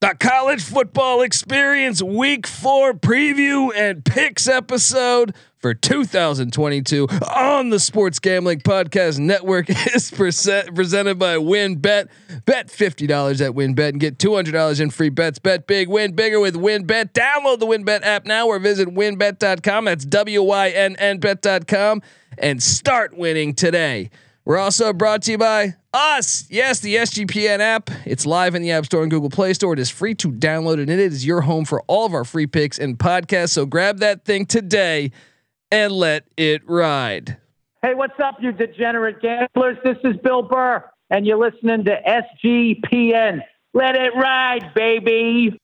The college football experience week four preview and picks episode for 2022 on the Sports Gambling Podcast Network is present, presented by WynnBET. Bet $50 at WynnBET and get $200 in free bets. Bet big, win bigger with WynnBET. Download the WynnBET app now or visit wynnbet.com. That's W Y N N bet.com and start winning today. We're also brought to you by us. Yes, the SGPN app. It's live in the App Store and Google Play Store. It is free to download and it is your home for all of our free picks and podcasts. So grab that thing today and let it ride. Hey, what's up, you degenerate gamblers? This is Bill Burr, and you're listening to SGPN. Let it ride, baby.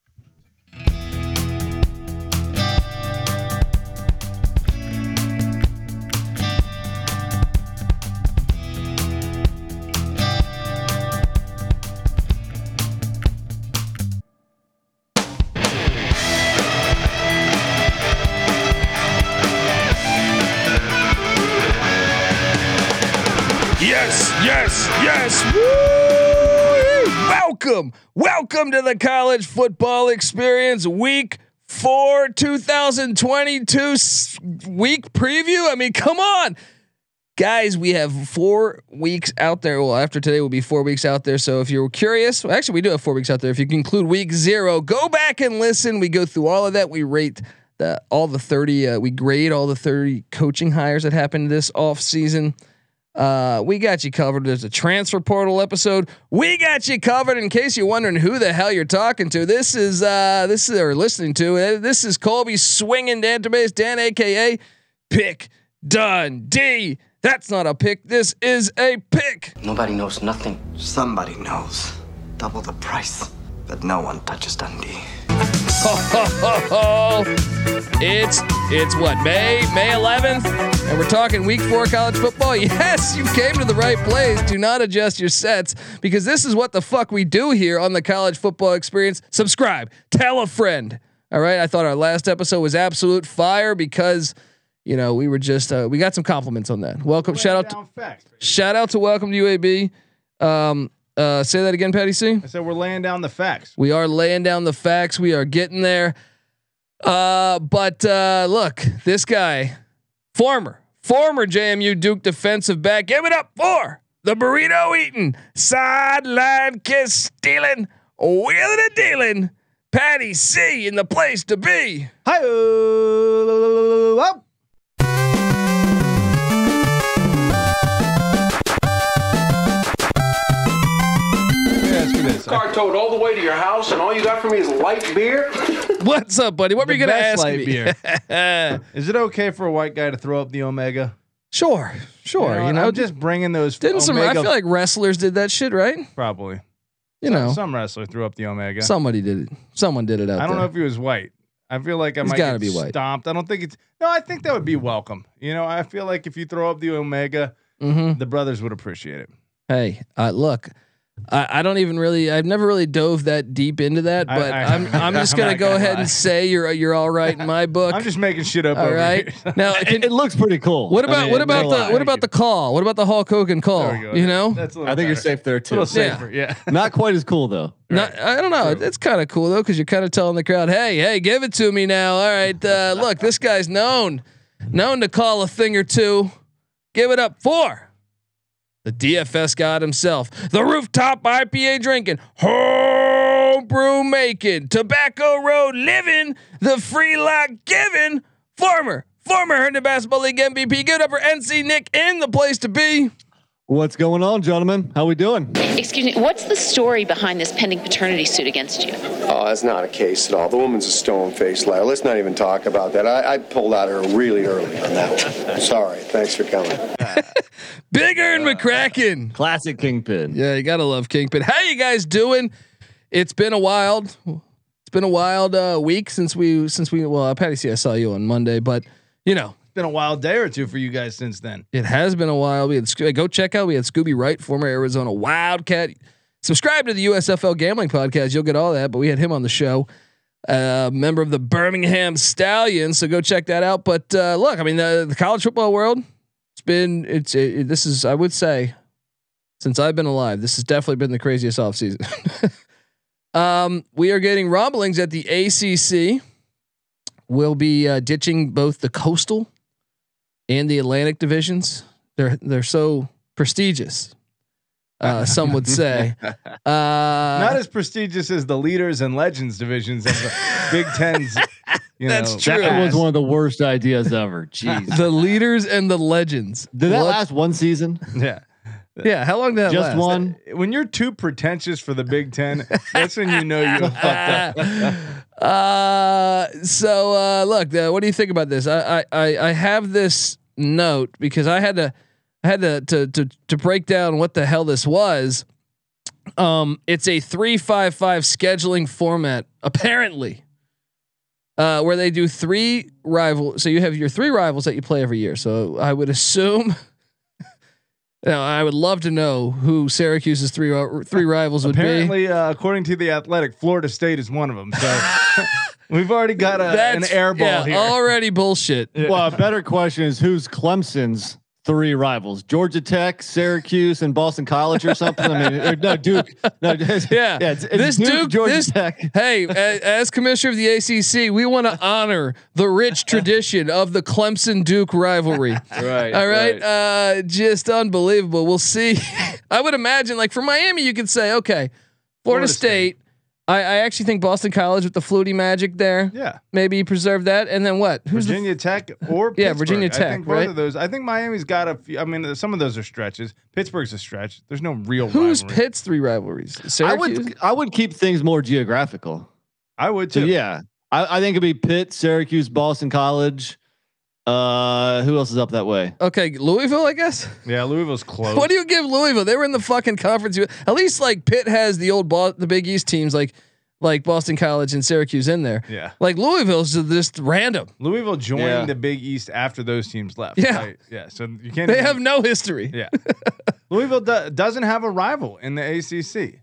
Welcome, welcome to the college football experience week four, 2022 week preview. I mean, come on. Guys, we have four weeks out there. Well, after today we'll be four weeks out there. So if you're curious, well, actually, we do have four weeks out there. If you include week zero, go back and listen. We go through all of that. We rate the all the 30, uh, we grade all the 30 coaching hires that happened this off season. Uh, we got you covered. There's a transfer portal episode. We got you covered. In case you're wondering who the hell you're talking to, this is uh, this is or listening to. Uh, this is Colby swinging database Dan, aka Pick Dundee. That's not a pick. This is a pick. Nobody knows nothing. Somebody knows. Double the price. But no one touches Dundee. it's it's what May May 11th, and we're talking Week Four college football. Yes, you came to the right place. Do not adjust your sets because this is what the fuck we do here on the college football experience. Subscribe, tell a friend. All right, I thought our last episode was absolute fire because you know we were just uh, we got some compliments on that. Welcome, shout out to shout out to welcome to UAB. Um, uh, say that again, Patty C. I said we're laying down the facts. We are laying down the facts. We are getting there. Uh, but uh, look, this guy, former, former JMU Duke defensive back, give it up for the burrito eating, sideline kiss stealing, wheeling and dealing, Patty C in the place to be. Hi. Car towed all the way to your house, and all you got for me is light beer. What's up, buddy? What were you gonna ask light me? beer. Is it okay for a white guy to throw up the Omega? sure, sure. You know, I'm just bringing those. didn't some? I feel like wrestlers did that shit, right? probably. You know, some wrestler threw up the Omega. somebody did it. Someone did it out I don't there. know if he was white. I feel like I He's might gotta get be white. stomped. I don't think it's. No, I think that would be welcome. You know, I feel like if you throw up the Omega, mm-hmm. the brothers would appreciate it. Hey, uh, look, I, I don't even really. I've never really dove that deep into that, but I- I, am I'm just gonna not go gonna ahead lie. and say you're you're all right in my book. I'm just making shit up. all over right. here. Now, It, can, it looks pretty cool. what I about mean, what about the lie. what about the call? What about the Hulk Hogan call? There we. You know, That's a little I think you're safe there A too. little safer. Yeah. Not quite as cool though. Not, I don't know. It's kind of cool though because you're kind of telling the crowd, "Hey, hey, give it to me now." All right, uh, look, this guy's known known to call a thing or two. Give it up for the DFS god himself, the rooftop IPA drinking, home brew making, tobacco road living, the free lock giving, former former Herndon Basketball League MVP. It up for NC Nick in the place to be. What's going on, gentlemen? How we doing? Excuse me, what's the story behind this pending paternity suit against you? Oh, that's not a case at all. The woman's a stone-faced liar. Let's not even talk about that. I, I pulled out her really early on that one. Sorry. Thanks for coming. Big Ern McCracken. Classic kingpin. Yeah, you gotta love Kingpin. How you guys doing? It's been a wild, it's been a wild uh, week since we since we well, Patty C, I saw you on Monday, but you know been a wild day or two for you guys since then. it has been a while. We had go check out. We had Scooby Wright, former Arizona Wildcat. Subscribe to the USFL Gambling Podcast. You'll get all that. But we had him on the show. Uh, member of the Birmingham Stallions. So go check that out. But uh, look, I mean, the, the college football world. It's been. It's. It, this is. I would say, since I've been alive, this has definitely been the craziest offseason. Um, we are getting rumblings at the ACC. We'll be uh, ditching both the coastal and the Atlantic divisions. They're they're so prestigious. Uh, some would say. Uh, Not as prestigious as the leaders and legends divisions of the Big Ten's. You That's know, true. That was one of the worst ideas ever. Jeez. the leaders and the legends. Did that What- last one season? Yeah. Yeah, how long did that last? Just last? one? When you're too pretentious for the Big Ten, that's when you know you fucked up. Uh, so uh, look, uh, what do you think about this? I, I I have this note because I had to I had to to to, to break down what the hell this was. Um, it's a three five five scheduling format apparently. Uh, where they do three rival, so you have your three rivals that you play every year. So I would assume, now I would love to know who Syracuse's three three rivals would be. Apparently, uh, according to the Athletic, Florida State is one of them. So we've already got a, an That's air ball yeah, here. already bullshit. Well, a better question is who's Clemson's three rivals? Georgia Tech, Syracuse, and Boston College or something? I mean, or, no, Duke. No, it's- Yeah, yeah. It's, it's this Duke, Duke, Georgia this, Tech. hey, a- as commissioner of the ACC, we want to honor the rich tradition of the Clemson Duke rivalry. Right. All right, uh, just unbelievable. We'll see. I would imagine, like for Miami, you could say, okay, Florida, Florida State. State. I, I actually think Boston College with the Flutie magic there. yeah. Maybe preserve that, and then what? Who's the Virginia Tech or Yeah, Pittsburgh. Virginia Tech. I think both right? of those. I think Miami's got a few. I mean, some of those are stretches. Pittsburgh's a stretch. There's no real. who's rivalry. Pitt's three rivalries? Syracuse? I would I would keep things more geographical. I would So too. yeah, I, I think it'd be Pitt, Syracuse, Boston College. Uh, who else is up that way? okay, Louisville, I guess. Yeah, Louisville's close. What do you give Louisville? They were in the fucking conference. At least like Pitt has the old Bo- the Big East teams like like Boston College and Syracuse in there. yeah. Like Louisville's just random. Louisville joined Yeah. the Big East after those teams left. Yeah. right? Yeah. So you can't. They even- have no history. Yeah. Louisville do, doesn't have a rival in the ACC,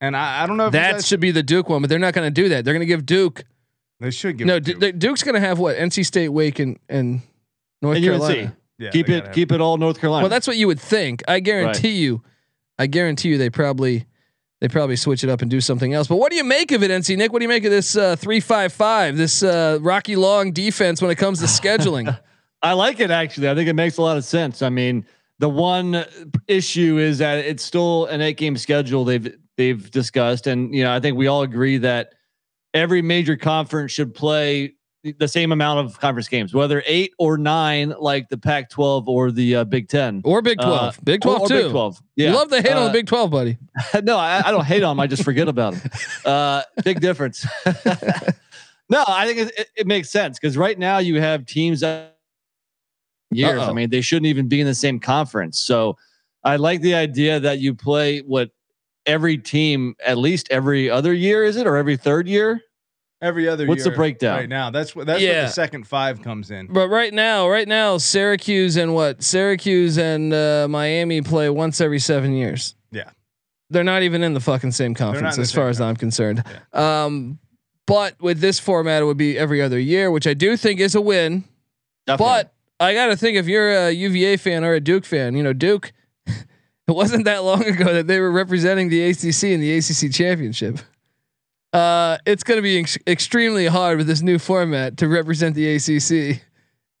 and I, I don't know if That guys- should be the Duke one, but they're not going to do that. They're going to give Duke. They should give. no, it D- Duke's going to have what? NC State, Wake, and and North And Carolina. yeah, keep it keep it all North Carolina. Well, that's what you would think. I guarantee you. I guarantee you they probably they probably switch it up and do something else. But what do you make of it, NC Nick? What do you make of this uh, three five five? This uh, Rocky Long defense when it comes to scheduling. I like it actually. I think it makes a lot of sense. I mean, the one issue is that it's still an eight game schedule they've they've discussed, and you know I think we all agree that every major conference should play the same amount of conference games, whether eight or nine, like the Pac-12 or the uh, Big Ten Or Big Uh, 12. Big 12 or, or too. Big 12. Yeah, You love the hate on Uh, the Big 12, buddy. no, I, I don't hate on them. I just forget about them. Uh, big difference. no, I think it, it, it makes sense because right now you have teams that years. Uh-oh. I mean, they shouldn't even be in the same conference. So I like the idea that you play what every team at least every other year is it or every third year? every other. What's the breakdown? right now? That's what that's where Yeah. the second five comes in. But right now, right now, Syracuse and what? Syracuse and uh, Miami play once every seven years. Yeah. They're not even in the fucking same conference in the as far same as I'm concerned. Um, but with this format, it would be every other year, which I do think is a win. But I got to think if you're a UVA fan or a Duke fan, you know, Duke, it wasn't that long ago that they were representing the ACC in the ACC championship. Uh, it's going to be ex- extremely hard with this new format to represent the ACC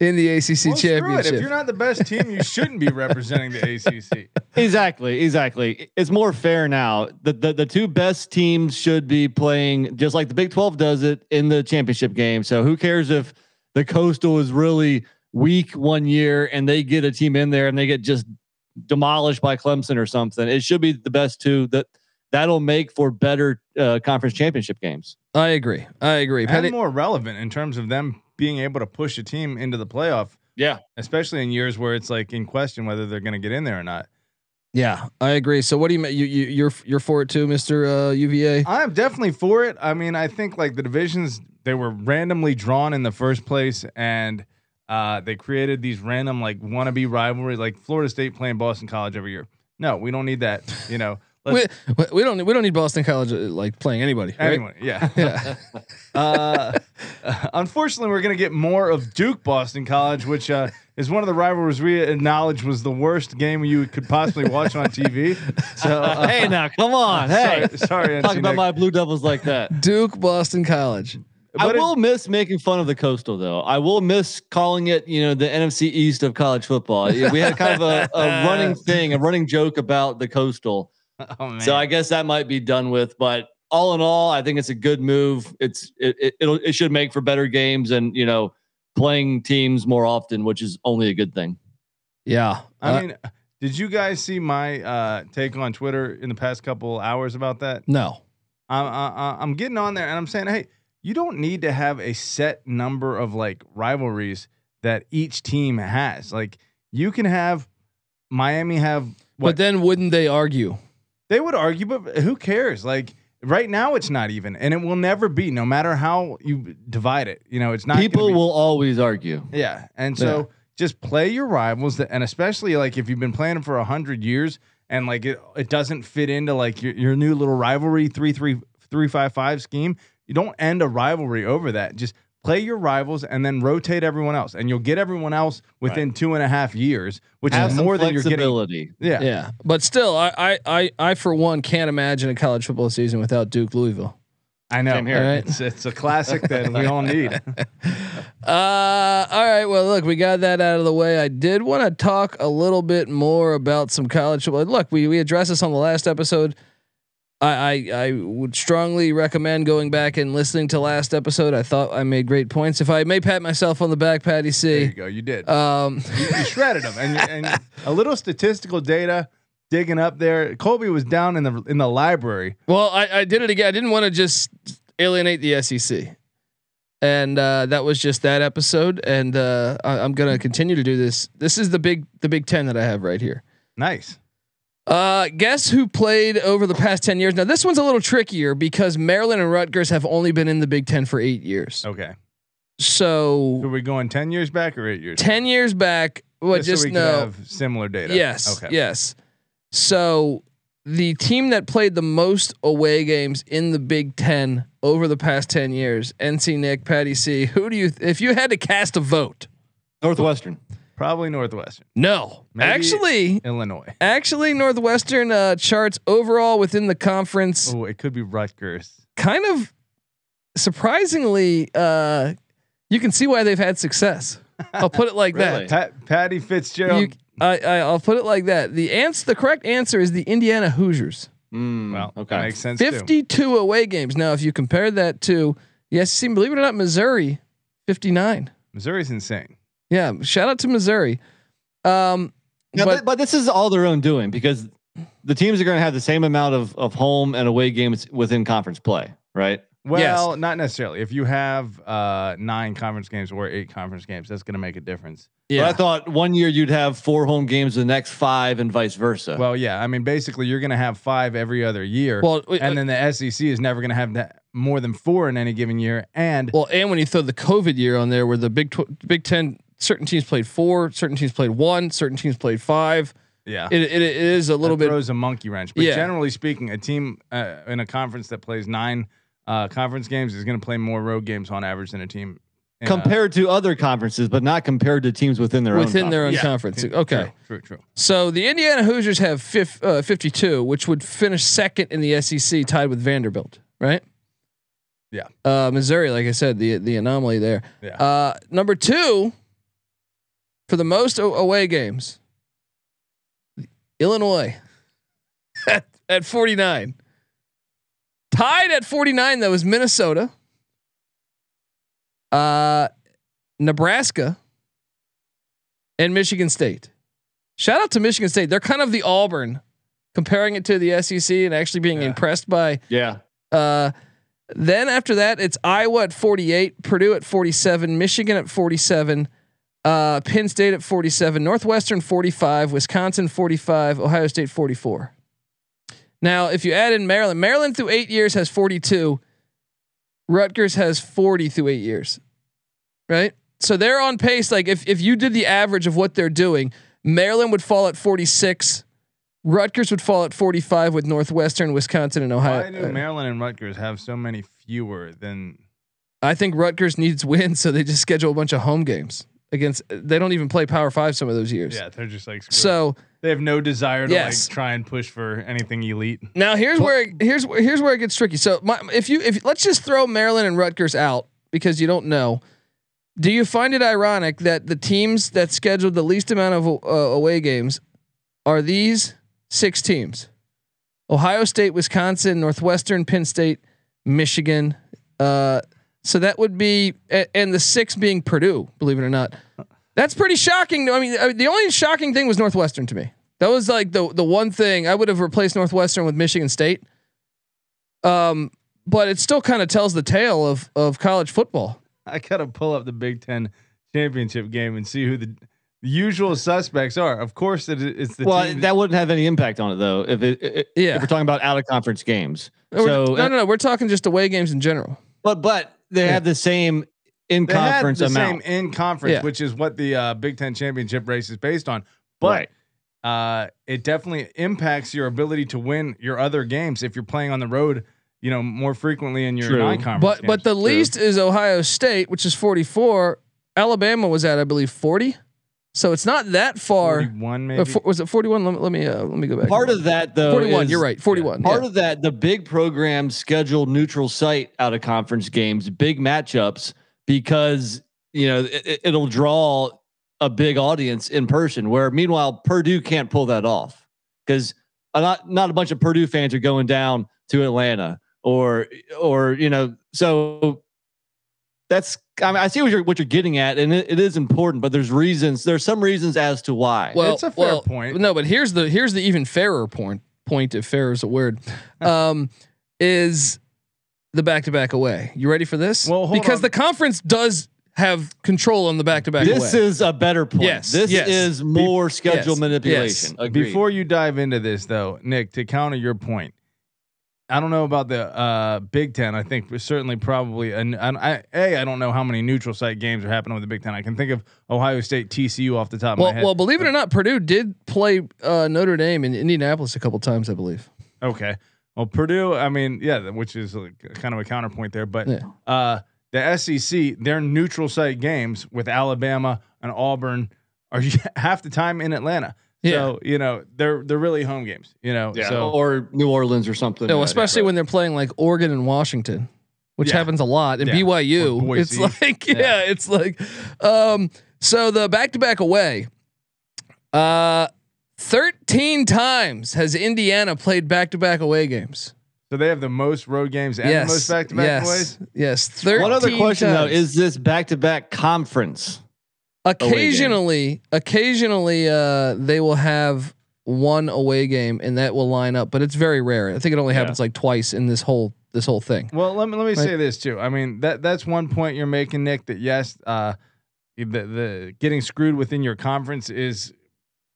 in the ACC Well, championship. If you're not the best team, you shouldn't be representing the ACC. Exactly, exactly. It's more fair now. The, the the two best teams should be playing just like the Big 12 does it in the championship game. So who cares if the Coastal is really weak one year and they get a team in there and they get just demolished by Clemson or something. It should be the best two that that'll make for better uh, conference championship games. I agree. I agree. Penny- and more relevant in terms of them being able to push a team into the playoff, Yeah. especially in years where it's like in question whether they're going to get in there or not. yeah, I agree. So what do you ma- you you you're you're for it too, Mister uh, UVA? I'm definitely for it. I mean, I think like the divisions they were randomly drawn in the first place, and uh, they created these random like wannabe rivalries, like Florida State playing Boston College every year. No, we don't need that. You know, we, we- we don't we don't need Boston College uh, like playing anybody. Right? Anyway, yeah. Yeah. uh, unfortunately, we're gonna get more of Duke Boston College, which uh, is one of the rivalries we acknowledge was the worst game you could possibly watch on TV. So, uh, hey, now come on. Hey, sorry, sorry talk about Nick. my Blue Devils like that. Duke Boston College. I But it- will miss making fun of the coastal though. I will miss calling it, you know, the NFC East of college football. We had kind of a, a running thing, a running joke about the coastal. Oh, man. So I guess that might be done with. But all in all, I think it's a good move. It's it, it it'll it should make for better games and you know playing teams more often, which is only a good thing. Yeah. I Uh, mean, did you guys see my uh, take on Twitter in the past couple hours about that? no. I'm I, I'm getting on there and I'm saying, hey, you don't need to have a set number of like rivalries that each team has. Like you can have Miami have But then wouldn't they argue? they would argue, but who cares? Like right now, it's not even, and it will never be, no matter how you divide it. You know, it's not. People will always argue. yeah, and so just play your rivals, that, and especially like if you've been playing them for a hundred years, and like it, it doesn't fit into like your, your new little rivalry three three three five five scheme. You don't end a rivalry over that. Just play your rivals and then rotate everyone else, and you'll get everyone else within two and a half years, which Have is more than you're getting. flexibility. Yeah. Yeah. But still, I, I I I for one can't imagine a college football season without Duke Louisville. I know. Same here. All right. It's it's a classic that we all need. Uh, all right. Well, look, we got that out of the way. I did want to talk a little bit more about some college football. Look, we we addressed this on the last episode. I, I I would strongly recommend going back and listening to last episode. I thought I made great points. If I may pat myself on the back, Patty C. There you go. You did. Um, you, you shredded them, and, and a little statistical data digging up there. Colby was down in the in the library. well, I, I did it again. I didn't want to just alienate the SEC, and uh, that was just that episode. And uh, I, I'm gonna continue to do this. This is the big the Big Ten that I have right here. Nice. Uh, guess who played over the past 10 years? Now, this one's a little trickier because Maryland and Rutgers have only been in the Big Ten for eight years. Okay. So So, we going ten years back or eight years? 10 years back, well, Just so we know. have similar data. Yes. Okay. Yes. So, the team that played the most away games in the Big Ten over the past 10 years, NC Nick, Patty C, who do you, if you had to cast a vote? Northwestern. Probably Northwestern, No. Maybe- Actually, Illinois. actually, Northwestern uh, charts overall within the conference. Oh, it could be Rutgers. kind of surprisingly, uh, you can see why they've had success. I'll put it like Really? Pat, Patty. Fitzgerald. You, I, I, I'll put it like that. The answer, the correct answer is the Indiana Hoosiers. Mm, well, okay. that makes sense. too. 52 away games. Now, if you compare that to the SEC, believe it or not, Missouri, 59. Missouri's insane. Yeah, shout out to Missouri. Um, Yeah, but but, but this is all their own doing because the teams are going to have the same amount of, of home and away games within conference play, right? Well, not necessarily. If you have uh, nine conference games or eight conference games, that's going to make a difference. But yeah, I thought one year you'd have four home games the next five and vice versa. Well, yeah. I mean, basically, you're going to have five every other year. well, uh, and then the SEC is never going to have that more than four in any given year. And Well, and when you throw the COVID year on there, where the Big Tw- Big Ten, certain teams played four, certain teams played one, certain teams played five. yeah, It it, it is a little that bit. throws a monkey wrench. But Yeah. generally speaking, a team uh, in a conference that plays nine uh, conference games is going to play more road games on average than a team in a- compared to other conferences, but not compared to teams within their Within own their own Yeah. conference. Okay. True, true, true. So the Indiana Hoosiers have fif- uh, 52, which would finish second in the SEC, tied with Vanderbilt, right? Yeah. Uh, Missouri, like I said, the the anomaly there. Yeah. Uh, number two, for the most away games, Illinois at, at 49. Tied at 49, though, is Minnesota, uh, Nebraska, and Michigan State. Shout out to Michigan State. They're kind of the Auburn, comparing it to the SEC and actually being Yeah. impressed by Yeah. uh, then after that, it's Iowa at 48, Purdue at 47, Michigan at 47, uh, Penn State at 47, Northwestern 45, Wisconsin 45, Ohio State 44. Now, if you add in Maryland, Maryland through eight years has 42. Rutgers has 40 through eight years. Right? So they're on pace. Like if, if you did the average of what they're doing, Maryland would fall at 46. Rutgers would fall at 45 with Northwestern, Wisconsin, and Ohio. Why do Maryland and Rutgers have so many fewer than? I think Rutgers needs wins, so they just schedule a bunch of home games against. They don't even play Power Five some of those years. Yeah, they're just like screw it. So they have no desire to Yes. like try and push for anything elite. now here's where it, here's where- here's where it gets tricky. So my, if you if let's just throw Maryland and Rutgers out because you don't know. Do you find it ironic that the teams that scheduled the least amount of uh, away games are these six teams? Ohio State, Wisconsin, Northwestern, Penn State, Michigan. Uh, so that would be, and the six being Purdue. Believe it or not, that's pretty shocking. I mean, uh, the only shocking thing was Northwestern to me. That was like the the one thing I would have replaced Northwestern with Michigan State. Um, but it still kind of tells the tale of of college football. I gotta pull up the Big Ten championship game and see who the, the usual suspects are. Of course, it, it's the well, team that wouldn't have any impact on it though. If it, it Yeah. if we're talking about out of conference games. We're- So, no, no, no. We're talking just away games in general. but but they have the same in they had conference the amount. same in conference, Yeah. which is what the uh, Big Ten championship race is based on. But uh, it definitely impacts your ability to win your other games if you're playing on the road. You know more frequently in your True. non-conference. But but games. the least is Ohio State, which is 44. Alabama was at I believe 40. So it's not that far. 41 Uh, maybe. fo- was it 41? Let me let me, uh, let me go back. Part of that though 41. You're right. 41. Part yeah. of that, the big program scheduled neutral site out of conference games, big matchups, because you know it, it'll draw a big audience in person. Where meanwhile Purdue can't pull that off because not not a bunch of Purdue fans are going down to Atlanta or or you know so that's I mean I see what you're what you're getting at and it, it is important, but there's reasons there's some reasons as to why. well, It's a fair well, point. No, but here's the here's the even fairer point. Point if fair is a word, um, is the back to back away. You ready for this? Well, hold because on. the conference does have control on the back to back away. this is a better point. Yes, This yes. is more schedule yes, manipulation. yes. Before you dive into this, though, Nick, to counter your point, I don't know about the uh, Big Ten. I think certainly probably, and I, a I don't know how many neutral site games are happening with the Big Ten. I can think of Ohio State, TCU off the top of well, my head. well, believe it or not, Purdue did play uh, Notre Dame in Indianapolis a couple times, I believe. Okay. Well, Purdue, I mean, yeah, which is like kind of a counterpoint there, but Yeah. uh, the SEC, their neutral site games with Alabama and Auburn are half the time in Atlanta. So you know they're they're really home games. You know, yeah, so or New Orleans or something. No, especially when they're playing like Oregon and Washington, which Yeah. happens a lot. And Yeah. BYU, it's like yeah, it's like um so the back to back away. Uh 13 times has Indiana played back to back away games. so they have the most road games and yes. the most back to back yes. plays. Yes. 13 One other question though. Is this back to back conference? Occasionally occasionally uh they will have one away game and that will line up, but it's very rare. I think it only Yeah. happens like twice in this whole this whole thing. Well, let me let me Right. say this too. I mean that that's one point you're making, Nick. That yes, uh, the the getting screwed within your conference is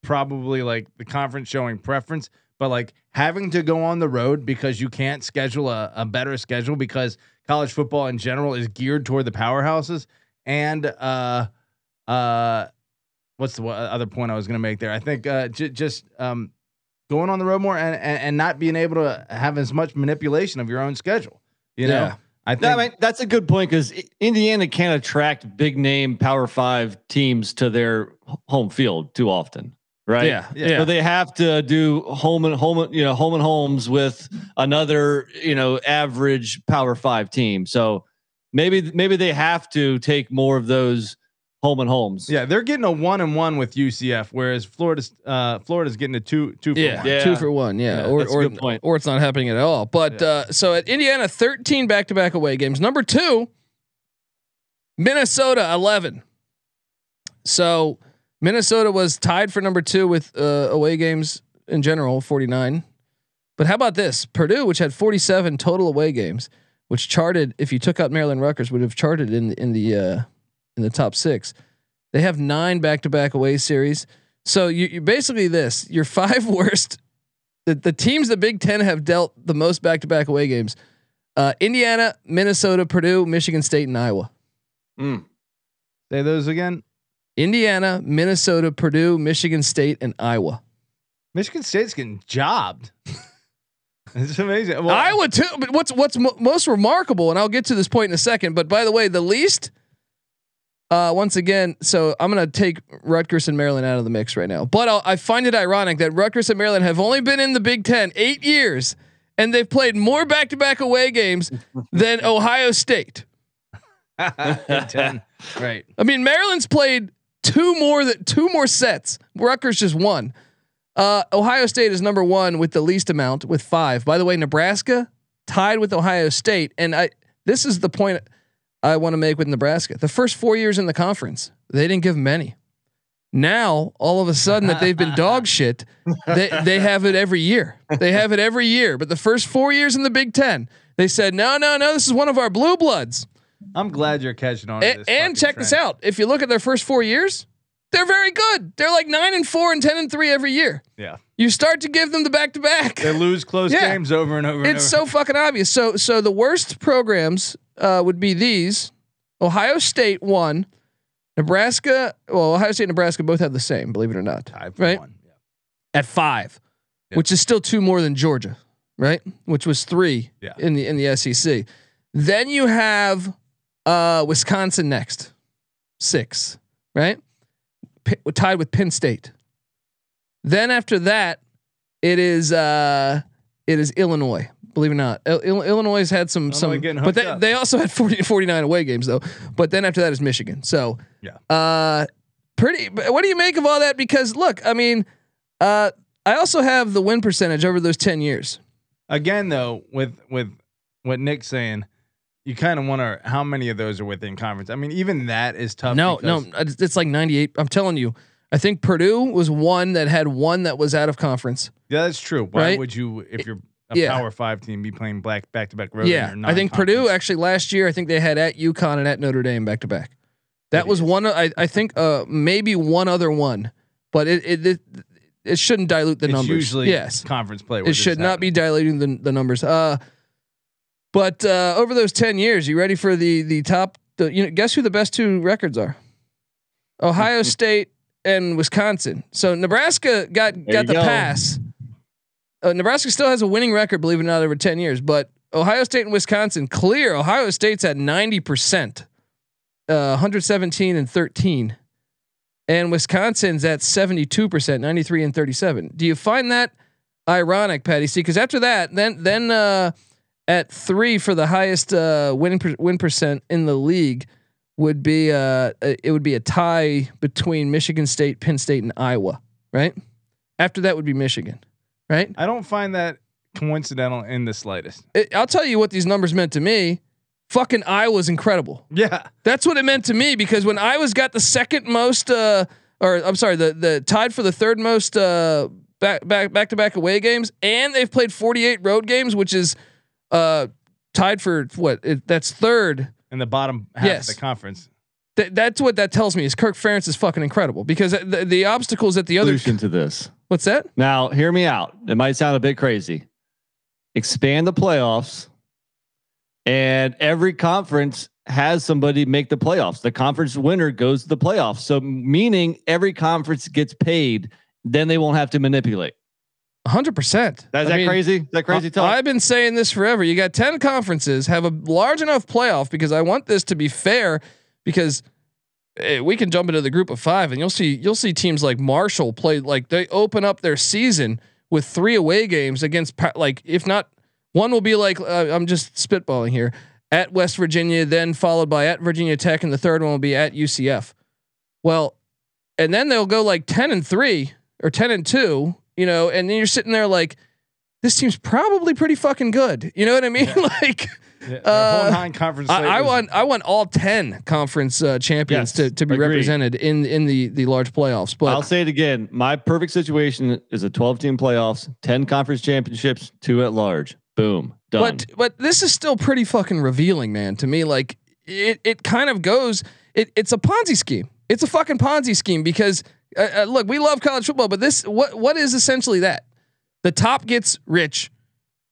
probably like the conference showing preference, but like having to go on the road because you can't schedule a, a better schedule because college football in general is geared toward the powerhouses and uh uh what's the other point I was going to make there? I think uh j- just um going on the road more and, and and not being able to have as much manipulation of your own schedule. You know, Yeah. I No, think I mean that's a good point because Indiana can't attract big name Power Five teams to their home field too often, right? Yeah, yeah. So they have to do home and home, you know, home and homes with another, you know, average Power Five team. So maybe maybe they have to take more of those home and homes. yeah, they're getting a one and one with UCF, whereas Florida's uh Florida's getting a two two for Yeah, one. Yeah. two for one. Yeah, Yeah, or or, point. or it's not happening at all. But uh, so at Indiana, thirteen back to back away games. Number two, Minnesota, eleven. So Minnesota was tied for number two with uh, away games in general, forty nine. But how about this? Purdue, which had forty seven total away games, which charted if you took out Maryland Rutgers, would have charted in in the uh, in the top six. They have nine back to back away series. So you, you basically this your five worst the, the teams the Big Ten have dealt the most back to back away games: uh, Indiana, Minnesota, Purdue, Michigan State, and Iowa. Mm. Say those again. Indiana, Minnesota, Purdue, Michigan State, and Iowa. Michigan State's getting jobbed. it's amazing. Well, Iowa too. But what's what's mo- most remarkable, and I'll get to this point in a second. But by the way, the least. Uh, once again, so I'm gonna take Rutgers and Maryland out of the mix right now. But I'll, I find it ironic that Rutgers and Maryland have only been in the Big Ten eight years, and they've played more back-to-back away games than Ohio State. Right. I mean, Maryland's played two more that two more sets. Rutgers just one. Uh, Ohio State is number one with the least amount with five. By the way, Nebraska tied with Ohio State, and I this is the point I want to make with Nebraska. The first four years in the conference, they didn't give many. Now, all of a sudden, that they've been dog shit, they they have it every year. They have it every year. But the first four years in the Big Ten, they said, no, no, no, this is one of our blue bloods. I'm glad you're catching on. to And, this and check this out. If you look at their first four years, they're very good. They're like nine and four and ten and three every year. Yeah. You start to give them the back to back. They lose close Yeah. games over and over. and It's over. so fucking obvious. So so the worst programs uh, would be these: Ohio State one, Nebraska. Well, Ohio State and Nebraska both have the same. Believe it or not, for right one. Yeah. at five, Yeah. which is still two more than Georgia, right? Which was three Yeah. in the in the SEC. Then you have uh, Wisconsin next, six, right? Tied with Penn State. Then after that, it is uh, it is Illinois. Believe it or not, Il- Il- Illinois has had some Illinois some, but they, they also had 40 49 away games though. But then after that is Michigan. So Yeah. uh, pretty. What do you make of all that? Because look, I mean, uh, I also have the win percentage over those 10 years. Again, though, with with what Nick's saying, you kind of wonder how many of those are within conference. I mean, even that is tough. No, no, it's, it's like 98. I'm telling you. I think Purdue was one that had one that was out of conference. Yeah, that's true. Why Right? would you, if you're a Yeah. Power Five team, be playing black back to back road? yeah, I think Purdue actually last year. I think they had at UConn and at Notre Dame back to back. That was Idiots. one. I, I think uh, maybe one other one, but it it it, it shouldn't dilute the It's numbers. usually yes, conference play. it should not be diluting the, the numbers. Uh, but uh, over those ten years, you ready for the the top? The, you know, guess who the best two records are? Ohio State and Wisconsin. So Nebraska got There got the go. pass. Uh, Nebraska still has a winning record, believe it or not, over ten years. But Ohio State and Wisconsin clear. Ohio State's at ninety percent, uh, one hundred seventeen and thirteen, and Wisconsin's at seventy two percent, ninety three and thirty seven. Do you find that ironic, Patty C, Because after that, then then uh, at three for the highest uh, win per, win percent in the league would be uh, it would be a tie between Michigan State, Penn State, and Iowa. Right after that would be Michigan. Right. I don't find that coincidental in the slightest. It, I'll tell you what these numbers meant to me. Fucking Iowa's incredible. Yeah, That's what it meant to me because when Iowa's got the second most, uh, or I'm sorry, the the tied for the third most uh, back back back to back away games, and they've played 48 road games, which is uh, tied for what? It, that's third. in the bottom half Yes. of the conference. Th- that's what that tells me is Kirk Ferentz is fucking incredible because the, the obstacles that the other Solution to this. what's that? Now, hear me out. It might sound a bit crazy. Expand the playoffs, and every conference has somebody make the playoffs. The conference winner goes to the playoffs. So, meaning every conference gets paid, then they won't have to manipulate. 100. percent. Is that crazy? Is that crazy talk? I've been saying this forever. You got 10 conferences, have a large enough playoff because I want this to be fair because eh, we can jump into the group of 5 and you'll see you'll see teams like Marshall play like they open up their season with three away games against like if not one will be like uh, I'm just spitballing here at West Virginia then followed by at Virginia Tech and the third one will be at UCF. Well, and then they'll go like 10 and 3 or 10 and 2, you know, and then you're sitting there like this team's probably pretty fucking good. You know what I mean? like Yeah, Uh, whole non-conference. I, I want I want all 10 conference uh, champions Yes, to, to be agreed. represented in in the the large playoffs. But I'll say it again. My perfect situation is a 12 team playoffs, 10 conference championships, two at large. Boom. Done. But but this is still pretty fucking revealing, man. To me, like it it kind of goes. It, it's a Ponzi scheme. It's a fucking Ponzi scheme because uh, uh, look, we love college football, but this what what is essentially that the top gets rich,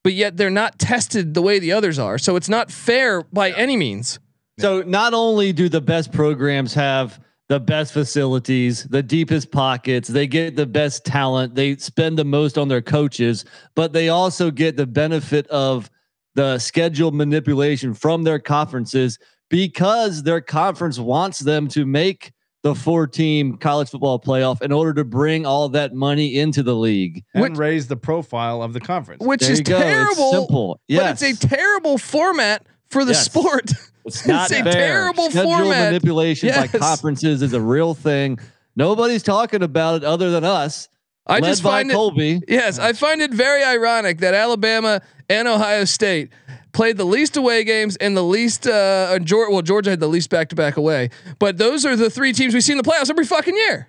but yet they're not tested the way the others are. So it's not fair by any means. So not only do the best programs have the best facilities, the deepest pockets. They get the best talent. They spend the most on their coaches, but they also get the benefit of the schedule manipulation from their conferences because their conference wants them to make the four team college football playoff in order to bring all that money into the league. and Which- raise the profile of the conference. which There is you go. It's terrible. simple. But it's a terrible format for the Yes. sport. It's not a fair. terrible Schedule format. manipulation Yes. by conferences is a real thing. Nobody's talking about it other than us. I led just by find it Yes, I find it very ironic that Alabama and Ohio State played the least away games and the least uh Georgia, well Georgia had the least back to back away. But those are the three teams we see in the playoffs every fucking year.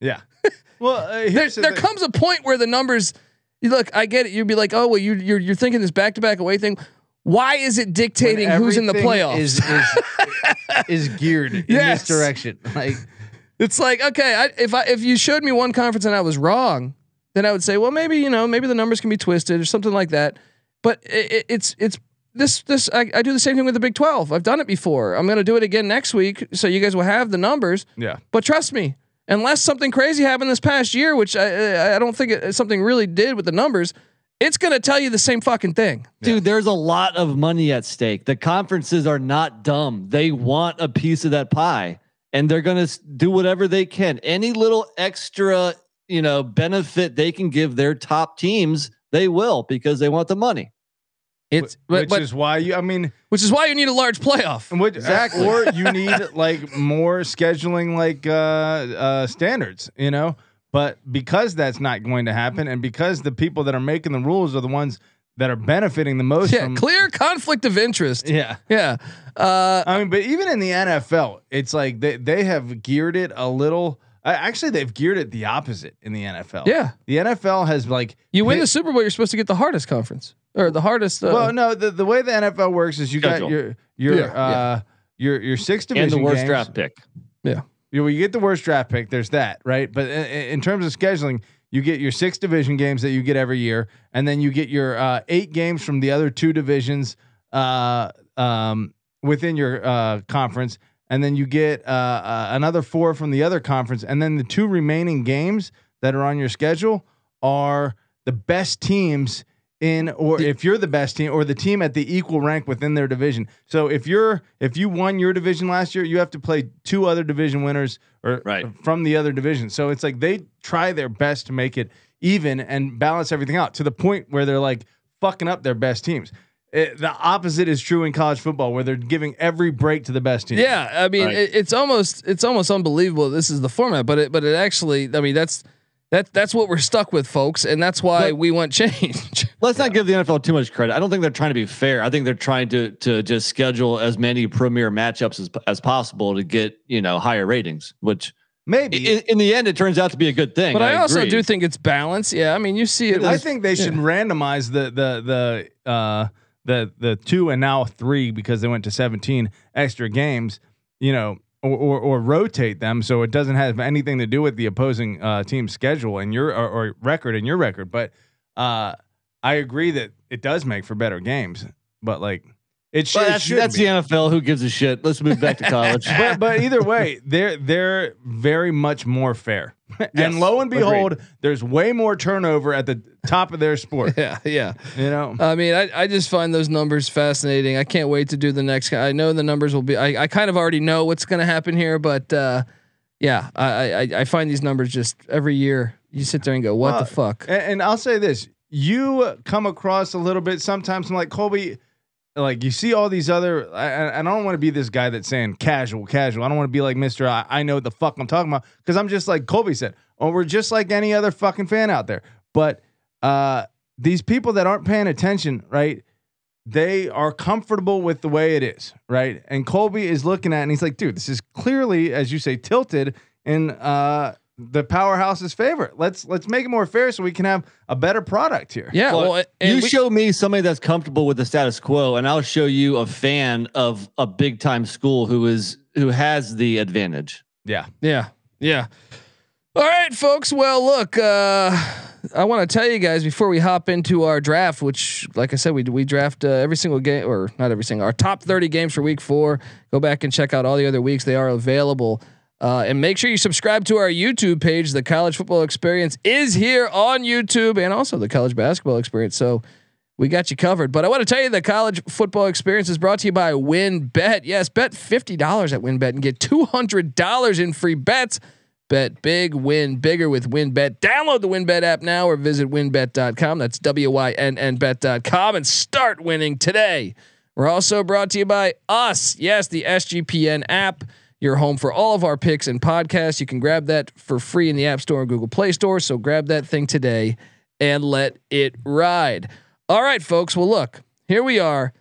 yeah. Well, uh, There, the there comes a point where the numbers you look, I get it. You'd be like, "Oh, well you you're you're thinking this back to back away thing. Why is it dictating who's in the playoffs?" Is, is, is geared in Yes. this direction. Like It's like okay, I, if I if you showed me one conference and I was wrong, then I would say, well, maybe you know, maybe the numbers can be twisted or something like that. But it, it, it's it's this this I, I do the same thing with the Big Twelve. I've done it before. I'm going to do it again next week, so you guys will have the numbers. yeah. But trust me, unless something crazy happened this past year, which I I- I don't think it, something really did with the numbers, it's going to tell you the same fucking thing. Dude, there's a lot of money at stake. The conferences are not dumb. They want a piece of that pie and they're going to do whatever they can. Any little extra, you know, benefit they can give their top teams, they will because they want the money. It's Wh- but, which but is why you. I mean, which is why you need a large playoff. and what, Exactly. Or you need like more scheduling, like uh, uh, standards. You know, but because that's not going to happen, and because the people that are making the rules are the ones that are benefiting the most Yeah, from clear conflict of interest. Yeah. Yeah. Uh, I mean, but even in the NFL, it's like they, they have geared it a little. Uh, actually, they've geared it the opposite in the NFL. Yeah. the NFL has like You win hit- the Super Bowl, you're supposed to get the hardest conference or the hardest. Uh, well, no, the, the way the NFL works is you Schedule. got your your Yeah, uh your your six division And division the worst games. draft pick. yeah. You, know, you get the worst draft pick. There's that, right? But in, in terms of scheduling, you get your six division games that you get every year, and then you get your uh, eight games from the other two divisions uh, um, within your uh, conference, and then you get uh, uh, another four from the other conference, and then the two remaining games that are on your schedule are the best teams in or if you're the best team or the team at the equal rank within their division. So if you're if you won your division last year, you have to play two other division winners or Right. from the other division. So it's like they try their best to make it even and balance everything out to the point where they're like fucking up their best teams. It- the opposite is true in college football where they're giving every break to the best team. Yeah, I mean, Right. it, it's almost it's almost unbelievable. This is the format, but it but it actually, I mean, that's that that's what we're stuck with, folks, and that's why But- we want change. Let's not give the NFL too much credit. I don't think they're trying to be fair. I think they're trying to to just schedule as many premier matchups as as possible to get you know higher ratings. Which Maybe in, in the end, it turns out to be a good thing. but I, also agree. do think it's balance. Yeah, I mean, you see it. I with- think they should randomize the the the uh the the two and now three because they went to 17 extra games, you know, or or, or rotate them so it doesn't have anything to do with the opposing uh team's schedule and your or, or record and your record. But uh I agree that it does make for better games, but like it should. It that's, should that's the NFL. Who gives a shit? Let's move back to college. but but either way, they're they're very much more fair. Yes, and lo and agreed. behold, there's way more turnover at the top of their sport. yeah, yeah. You know, I mean, I, I just find those numbers fascinating. I can't wait to do the next. I know the numbers will be. I, I kind of already know what's going to happen here, but uh, yeah, I, I I find these numbers just every year. You sit there and go, "What Well, the fuck?" And, and I'll say this: you come across a little bit sometimes. I'm like Colby, like you see all these other. I, I don't want to be this guy that's saying casual, casual. I don't want to be like Mister. I, I know what the fuck I'm talking about because I'm just like Colby said. Oh, we're just like any other fucking fan out there. But uh, these people that aren't paying attention, right? They are comfortable with the way it is, right? And Colby is looking at it and he's like, dude, this is clearly, as you say, tilted in uh the powerhouse's favorite. Let's let's make it more fair so we can have a better product here. Yeah, Well, well, you we- show me somebody that's comfortable with the status quo, and I'll show you a fan of a big time school who is who has the advantage. Yeah. Yeah. Yeah. All right, folks. Well, look, uh I want to tell you guys before we hop into our draft, which, like I said, we we draft uh, every single game, or not every single, our top thirty games for Week Four. Go back and check out all the other weeks; they are available. Uh, and make sure you subscribe to our YouTube page. The College Football Experience is here on YouTube, and also the College Basketball Experience. So we got you covered. But I want to tell you the college football experience is brought to you by WynnBET. Yes, bet $50 at WynnBET and get $200 in free bets. Bet big, win bigger with WynnBET. Download the WynnBET app now or visit wynnbet.com. That's W Y N N bet.com and start winning today. We're also brought to you by us. Yes, the SGPN app, your home for all of our picks and podcasts. You can grab that for free in the App Store and Google Play Store. So grab that thing today and let it ride. All right, folks. Well, look, here we are.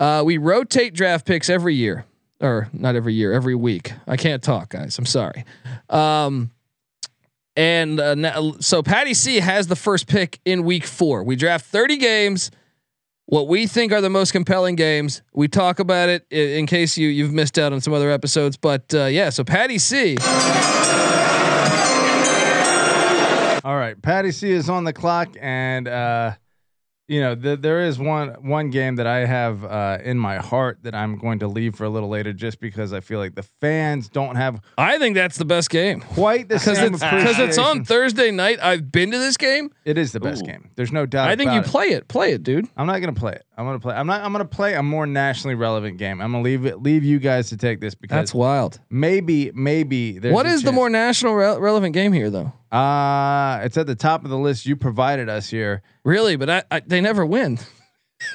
Uh, we rotate draft picks every year, or not every year, every week. I can't talk, guys. I'm sorry. Um, and uh, now, so Patty C has the first pick in week four. We draft 30 games. What we think are the most compelling games. We talk about it in, case you you've missed out on some other episodes. But uh, yeah, so Patty C. All right, Patty C is on the clock, and uh, you know th- there is one one game that I have uh, in my heart that I'm going to leave for a little later, just because I feel like the fans don't have I think that's the best game quite the because same it's because it's on. Thursday night. I've been to this game. It is the best game. There's no doubt. I think you about it. play it. Play it, dude. I'm not gonna play it. I'm gonna play. I'm not. I'm gonna play a more nationally relevant game. I'm gonna leave it. Leave you guys to take this because That's wild. maybe, maybe. There's What a is the more national re- relevant game here, though? Uh it's at the top of the list you provided us here. Really, but I, I they never win.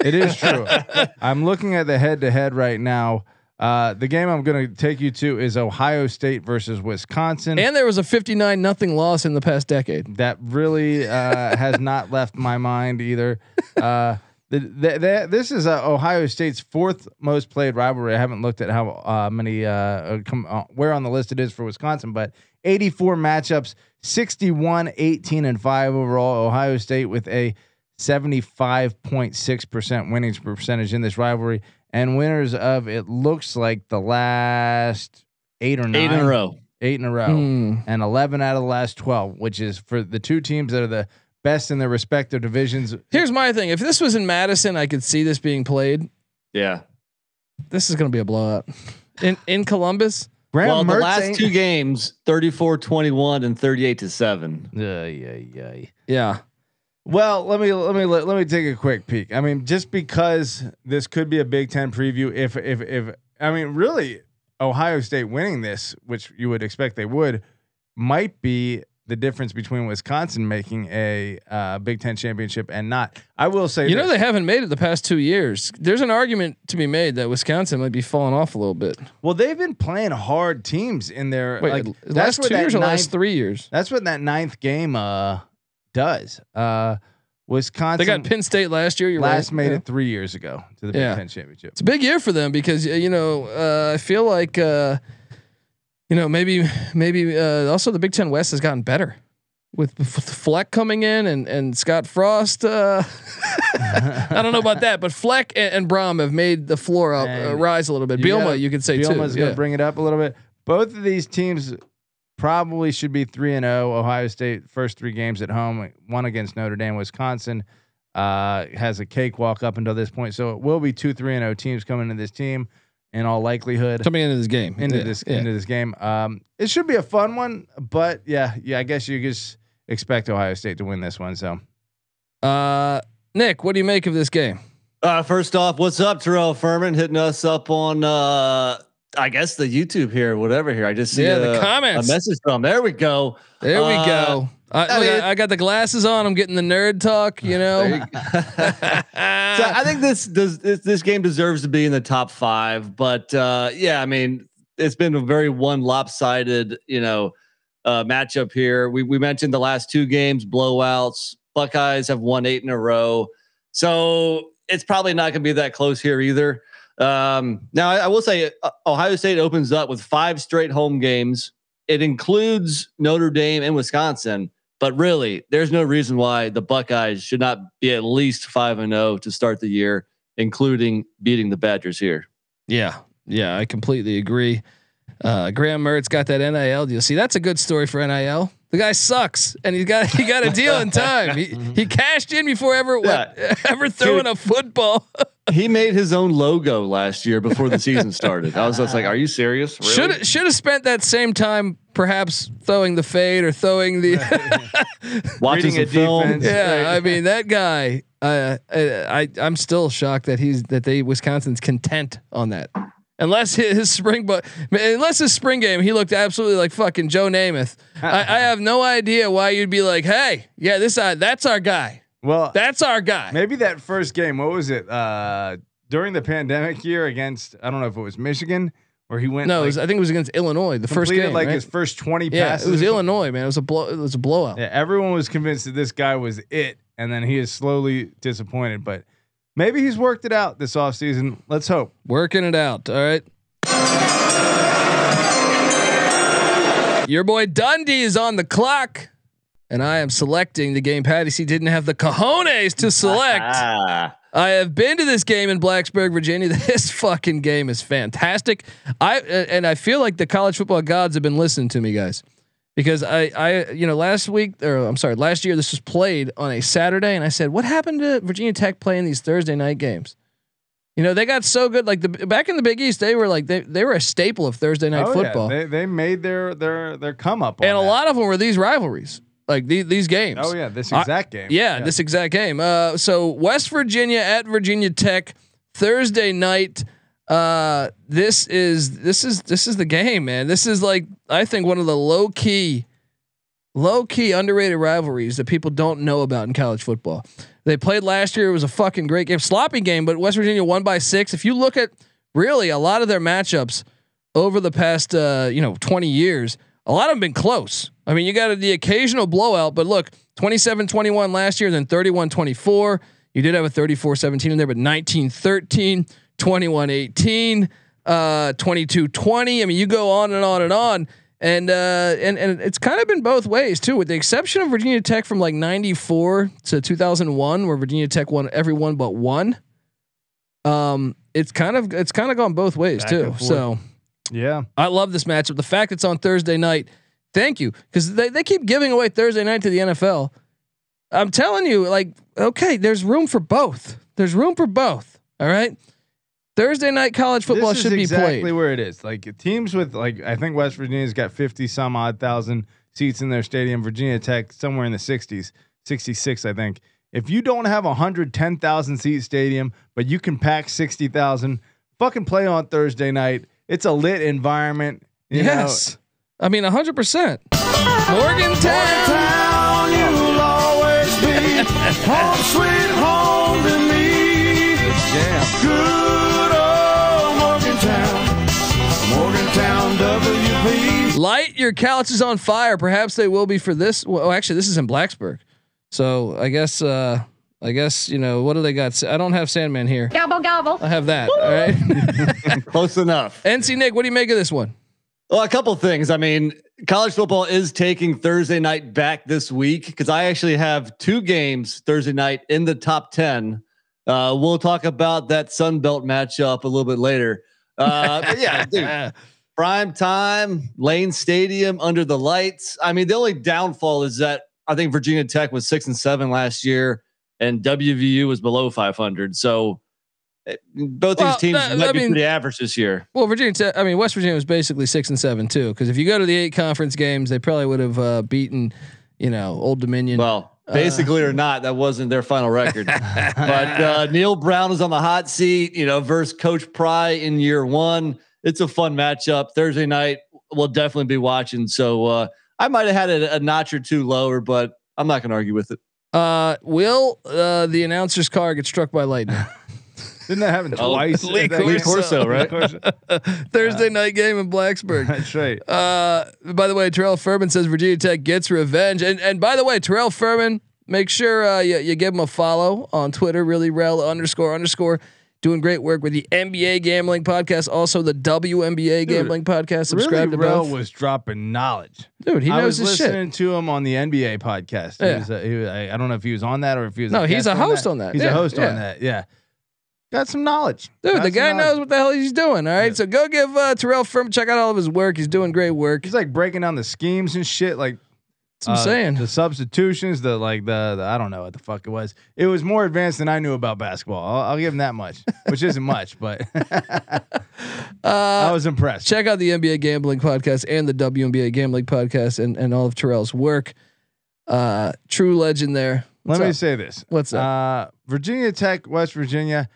It is true. I'm looking at the head to head right now. Uh, the game I'm going to take you to is Ohio State versus Wisconsin. And there was a 59 nothing loss in the past decade. that really uh, has not left my mind either. Uh, the, the, the, this is uh, Ohio State's fourth most played rivalry. I haven't looked at how uh, many uh, come, uh, where on the list it is for Wisconsin, but 84 matchups, 61, 18, and five overall. Ohio State with a 75.6% winning percentage in this rivalry, and winners of it looks like the last eight or nine Eight in a row. eight in a row Hmm. and 11 out of the last 12, which is for the two teams that are the best in their respective divisions. Here's my thing: if this was in Madison, I could see this being played. Yeah. This is going to be a blowout. In in Columbus, Graham well, the last ain't- two games, 34 21 and 38 to 7. Yeah, yeah, yeah. yeah. Well, let me let me let, let me take a quick peek. I mean, just because this could be a Big Ten preview, if if if I mean, really, Ohio State winning this, which you would expect they would, might be the difference between Wisconsin making a uh, Big Ten championship and not. I will say, You know, they haven't made it the past two years. There's an argument to be made that Wisconsin might be falling off a little bit. well, they've been playing hard teams in their Wait, like last two years or last three years? That's what that ninth game uh does. Uh Wisconsin They got Penn State last year. You're last right. made Yeah. it three years ago to the Big Yeah. Ten championship. It's a big year for them because uh, you know uh, I feel like uh, you know maybe maybe uh, also the Big Ten West has gotten better with, Fleck coming in and and Scott Frost. Uh, I don't know about that, but Fleck and, and Brohm have made the floor up uh, rise a little bit. You Bielema, gotta- you could say Bielema's too. gonna Yeah. bring it up a little bit. Both of these teams probably should be three and zero. Ohio State first three games at home, one against Notre Dame. Wisconsin uh, has a cakewalk up until this point, so it will be two three and zero teams coming into this team in all likelihood. Coming into this game, into Yeah, this yeah. into this game. Um, it should be a fun one, but yeah, yeah, I guess you just expect Ohio State to win this one. So Uh, Nick, what do you make of this game? Uh, first off, what's up, Terrell Furman hitting us up on, uh, I guess the YouTube here, whatever here. I just see Yeah, the a, comments. a message from. There we go. There we Uh, go. I, I mean- I, I got the glasses on. I'm getting the nerd talk. You know. You so I think this does this, this game deserves to be in the top five, but uh, yeah, I mean it's been a very one lopsided, you know, uh, matchup here. We we mentioned the last two games blowouts. Buckeyes have won eight in a row, so it's probably not going to be that close here either. Um, now I, I will say uh, Ohio State opens up with five straight home games. It includes Notre Dame and Wisconsin. But really, there's no reason why the Buckeyes should not be at least five and zero to start the year, including beating the Badgers here. Yeah, yeah, I completely agree. Uh, Graham Mertz got that NIL deal. See, that's a good story for NIL. The guy sucks, and he got he got a deal in time. He he cashed in before ever Yeah. ever throwing Dude. a football. He made his own logo last year before the season started. I was just like, "Are you serious? Really? Should should have spent that same time perhaps throwing the fade or throwing the. watching Reading a film?" defense. yeah, I mean that guy. Uh, I, I I'm still shocked that he's that they Wisconsin's content on that. Unless his, spring, but unless his spring game, he looked absolutely like fucking Joe Namath. I, I have no idea why you'd be like, hey, yeah, this uh, that's our guy. Well, That's our guy. maybe that first game. What was it? Uh, during the pandemic year against I don't know if it was Michigan where he went. no, like, was, I think it was against Illinois. The first game, like right? his first twenty yeah, passes. it was. Illinois, man. It was a blow. It was a blowout. Yeah, everyone was convinced that this guy was it, and then he is slowly disappointed. But maybe he's worked it out this offseason. Let's hope. Working it out. All right. Your boy Dundee is on the clock, and I am selecting the game Patty C didn't have the cojones to select. I have been to this game in Blacksburg, Virginia. This fucking game is fantastic. I uh, and I feel like the college football gods have been listening to me, guys, because I I you know last week or I'm sorry last year this was played on a Saturday, and I said what happened to Virginia Tech playing these Thursday night games? You know they got so good. Like the back in the Big East, they were like they they were a staple of Thursday night Oh, yeah, football, They, they made their their their come up. and on a lot of them were these rivalries, like these these games. Oh yeah, this I- exact game. Yeah, this exact game. Uh, so West Virginia at Virginia Tech Thursday night. Uh, this is this is this is the game, man. This is like I think one of the low key, low key underrated rivalries that people don't know about in college football. They played last year. It was a fucking great game, sloppy game, but West Virginia won by six. If you look at really a lot of their matchups over the past uh, you know 20 years, a lot of them been close. I mean, you got the occasional blowout, but look, 27-21 last year, then 31-24. You did have a 34-17 in there, but 19-13, 21-18, uh, 22-20. I mean, you go on and on and on. And uh, and and it's kind of been both ways too, with the exception of Virginia Tech from like '94 to 2001, where Virginia Tech won every one but one. Um, it's kind of it's kind of gone both ways Back too. So Yeah. I love this matchup. The fact it's on Thursday night, thank you, because they, they keep giving away Thursday night to the NFL. I'm telling you, like, okay, there's room for both. There's room for both. All right. Thursday night college football should be played. exactly where it is. Like teams with like I think West Virginia's got fifty some odd thousand seats in their stadium. Virginia Tech somewhere in the sixties, sixty six, I think. If you don't have a hundred ten thousand seat stadium, but you can pack sixty thousand, fucking play on Thursday night. It's a lit environment. Yes. I mean, 100%. Morgantown. Know, jam. Light your couches on fire. Perhaps they will be for this. Well, actually, this is in Blacksburg. So I guess, uh, I guess, you know, what do they got? I don't have Sandman here. Gobble, gobble. I have that. All right. close enough. NC Nick, what do you make of this one? Well, a couple things. I mean, college football is taking Thursday night back this week because I actually have two games Thursday night in the top 10. Uh, we'll talk about that Sun Belt matchup a little bit later. Uh, but yeah, dude, prime time, Lane Stadium under the lights. I mean, the only downfall is that I think Virginia Tech was six and seven last year, and WVU was below 500. So eh, both Well, these teams that- might I be mean- pretty average this year. Well, Virginia Tech, I mean, West Virginia was basically six and seven too. Because if you go to the eight conference games, they probably would have uh, beaten, you know, Old Dominion. Well, basically or not, that wasn't their final record. but uh, Neal Brown is on the hot seat, you know, versus Coach Pry in year one. It's a fun matchup. Thursday night, we'll definitely be watching. So uh, I might have had it a notch or two lower, but I'm not going to argue with it. uh, will uh, the announcer's car get struck by lightning? Didn't that happen Oh, twice? Lee at that Corso. game? Corso, right? Corso. Thursday night game in Blacksburg. That's right. Uh, by the way, Terrell Furman says Virginia Tech gets revenge. And and by the way, Terrell Furman, make sure uh, you, you give him a follow on Twitter, really rel underscore underscore. Doing great work with the NBA gambling podcast, also the WNBA gambling podcast. Subscribe really, to Rel both. was dropping knowledge. Dude, he I knows was his shit. listening to him on the NBA podcast. He was, uh, he was- I, I don't know if he was on that or if he was. No, a he's a host on that. He's Yeah, a host yeah. on that. Yeah, got some knowledge, Dude, Got the guy knowledge. knows what the hell he's doing. All right, so go give uh, Terrell Furman check out all of his work. He's doing great work. He's like breaking down the schemes and shit. Like That's what I'm saying. Uh, the substitutions, the like the, the I don't know what the fuck it was. It was more advanced than I knew about basketball. I'll, I'll give him that much, which isn't much, but I was impressed. Check out the NBA Gambling Podcast and the WNBA Gambling Podcast and, and all of Terrell's work. Uh, true legend there. What's Let me up? say this. What's up? Uh, Virginia Tech, West Virginia,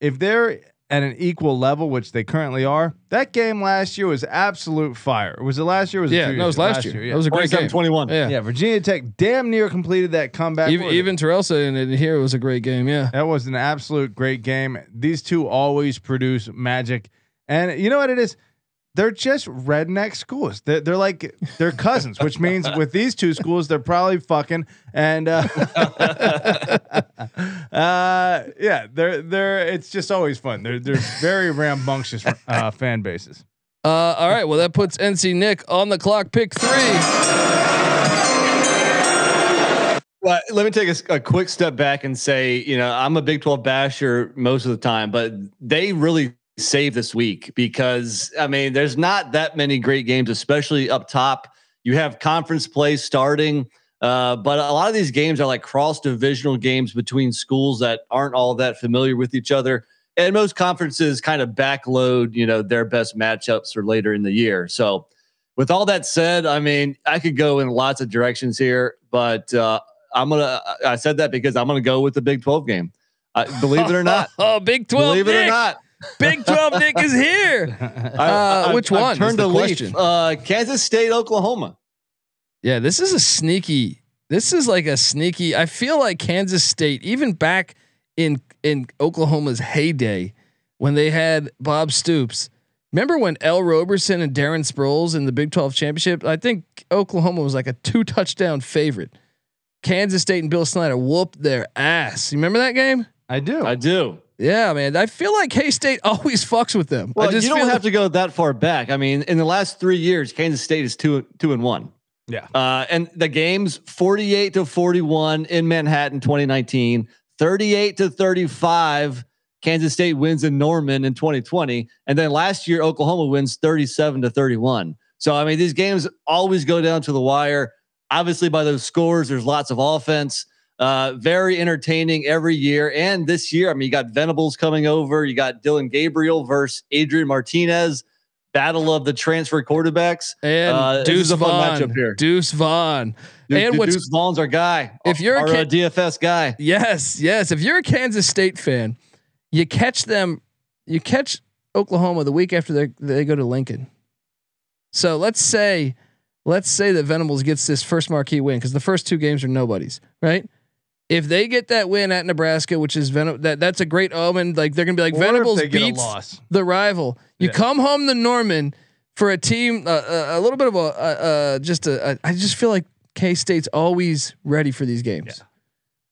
if they're at an equal level, which they currently are, that game last year was absolute fire. Was it last year? Was it yeah, two no, it was ago? last, year. yeah. That was a great game. 21. Yeah. yeah, Virginia Tech damn near completed that comeback. Even, What was even Terrell saying it here it was a great game. Yeah. That was an absolute great game. These two always produce magic. And you know what it is? They're just redneck schools. They're, they're like they're cousins, which means with these two schools, they're probably fucking. And uh, uh, yeah, they're they're. It's just always fun. They're they're very rambunctious uh, fan bases. Uh, all right. Well, that puts NC Nick on the clock. Pick three. Well, let me take a quick step back and say, you know, I'm a Big 12 basher most of the time, but they really saved this week because, I mean, there's not that many great games, especially up top. You have conference play starting, uh, but a lot of these games are like cross divisional games between schools that aren't all that familiar with each other. And most conferences kind of backload, you know, their best matchups for later in the year. So, with all that said, I mean, I could go in lots of directions here, but uh, I'm gonna. I said that because I'm gonna go with the Big 12 game. Uh, believe it or not, Oh, Big 12. believe it Nick. or not, Big 12 Nick is here. I- Uh, I- which I've one is Turned the leaf. question? Uh, Kansas State, Oklahoma. Yeah, this is a sneaky. This is like a sneaky. I feel like Kansas State, even back in in Oklahoma's heyday, when they had Bob Stoops. Remember when Ell Roberson and Darren Sproles in the Big 12 championship? I think Oklahoma was like a two touchdown favorite. Kansas State and Bill Snyder whooped their ass. You remember that game? I do. I do. Yeah, man. I feel like K State always fucks with them. Well, I just you don't feel have to go that far back. I mean, in the last three years, Kansas State is two two and one. Yeah. Uh, and the games 48 to 41 in Manhattan 2019, 38 to 35. Kansas State wins in Norman in 2020. And then last year, Oklahoma wins 37 to 31. So, I mean, these games always go down to the wire. Obviously, by those scores, there's lots of offense. Uh, very entertaining every year. And this year, I mean, you got Venables coming over. You got Dillon Gabriel versus Adrian Martinez. Battle of the transfer quarterbacks. and Uh, Deuce a fun Vaughn. matchup here. Deuce Vaughn. Dude, and dude, what's Deuce Vaughn's our guy. If you're a our, kid- uh, DFS guy, Yes, yes. If you're a Kansas State fan, you catch them. You catch Oklahoma the week after they they go to Lincoln. So let's say, let's say that Venables gets this first marquee win because the first two games are nobody's right. If they get that win at Nebraska, which is Ven- that that's a great omen. Like they're gonna be like Or Venables they get a beats loss. the rival. You Yeah. come home to Norman for a team, uh, a, a little bit of a, uh, uh, just a, a. I just feel like K State's always ready for these games.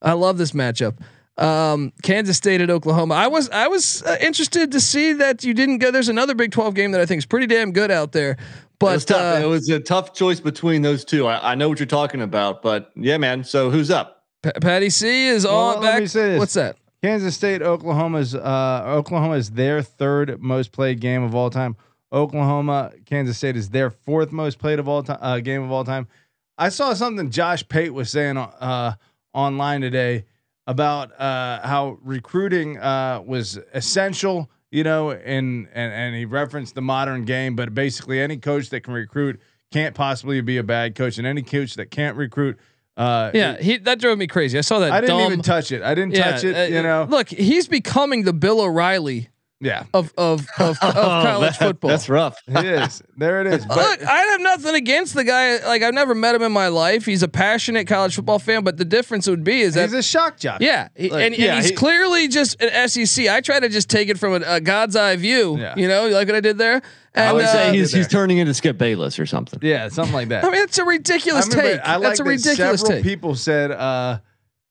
I love this matchup. Um, Kansas State at Oklahoma. I was I was uh, interested to see that you didn't go. There's another Big 12 game that I think is pretty damn good out there. it But was tough. uh, it was a tough choice between those two. I, I know what you're talking about, but yeah, man. So who's up? Pa- Patty C is Well, on let back. me say this. What's that? Kansas State, Oklahoma's uh, Oklahoma is their third most played game of all time. Oklahoma, Kansas State is their fourth most played of all time uh, game of all time. I saw something Josh Pate was saying uh, online today about uh, how recruiting uh, was essential, you know, and, and and he referenced the modern game, but basically any coach that can recruit can't possibly be a bad coach, and any coach that can't recruit, uh, Yeah, he that drove me crazy. I saw that. I didn't dumb, even touch it. I didn't yeah, touch it. uh, you know, Look, he's becoming the Bill O'Reilly yeah, of of of, of college that- football. That's rough. it is. There it is. But Look, I have nothing against the guy. Like I've never met him in my life. He's a passionate college football fan, but the difference would be is that he's a shock jock. yeah, he- Like, and, yeah, and he's he- clearly just an SEC. I try to just take it from a, a God's eye view. Yeah. You know, you like what I did there. And, I would uh, say he's he's turning into Skip Bayless or something. Yeah, something like that. I mean, it's a ridiculous I mean, take. I like That's a ridiculous several take. people said uh,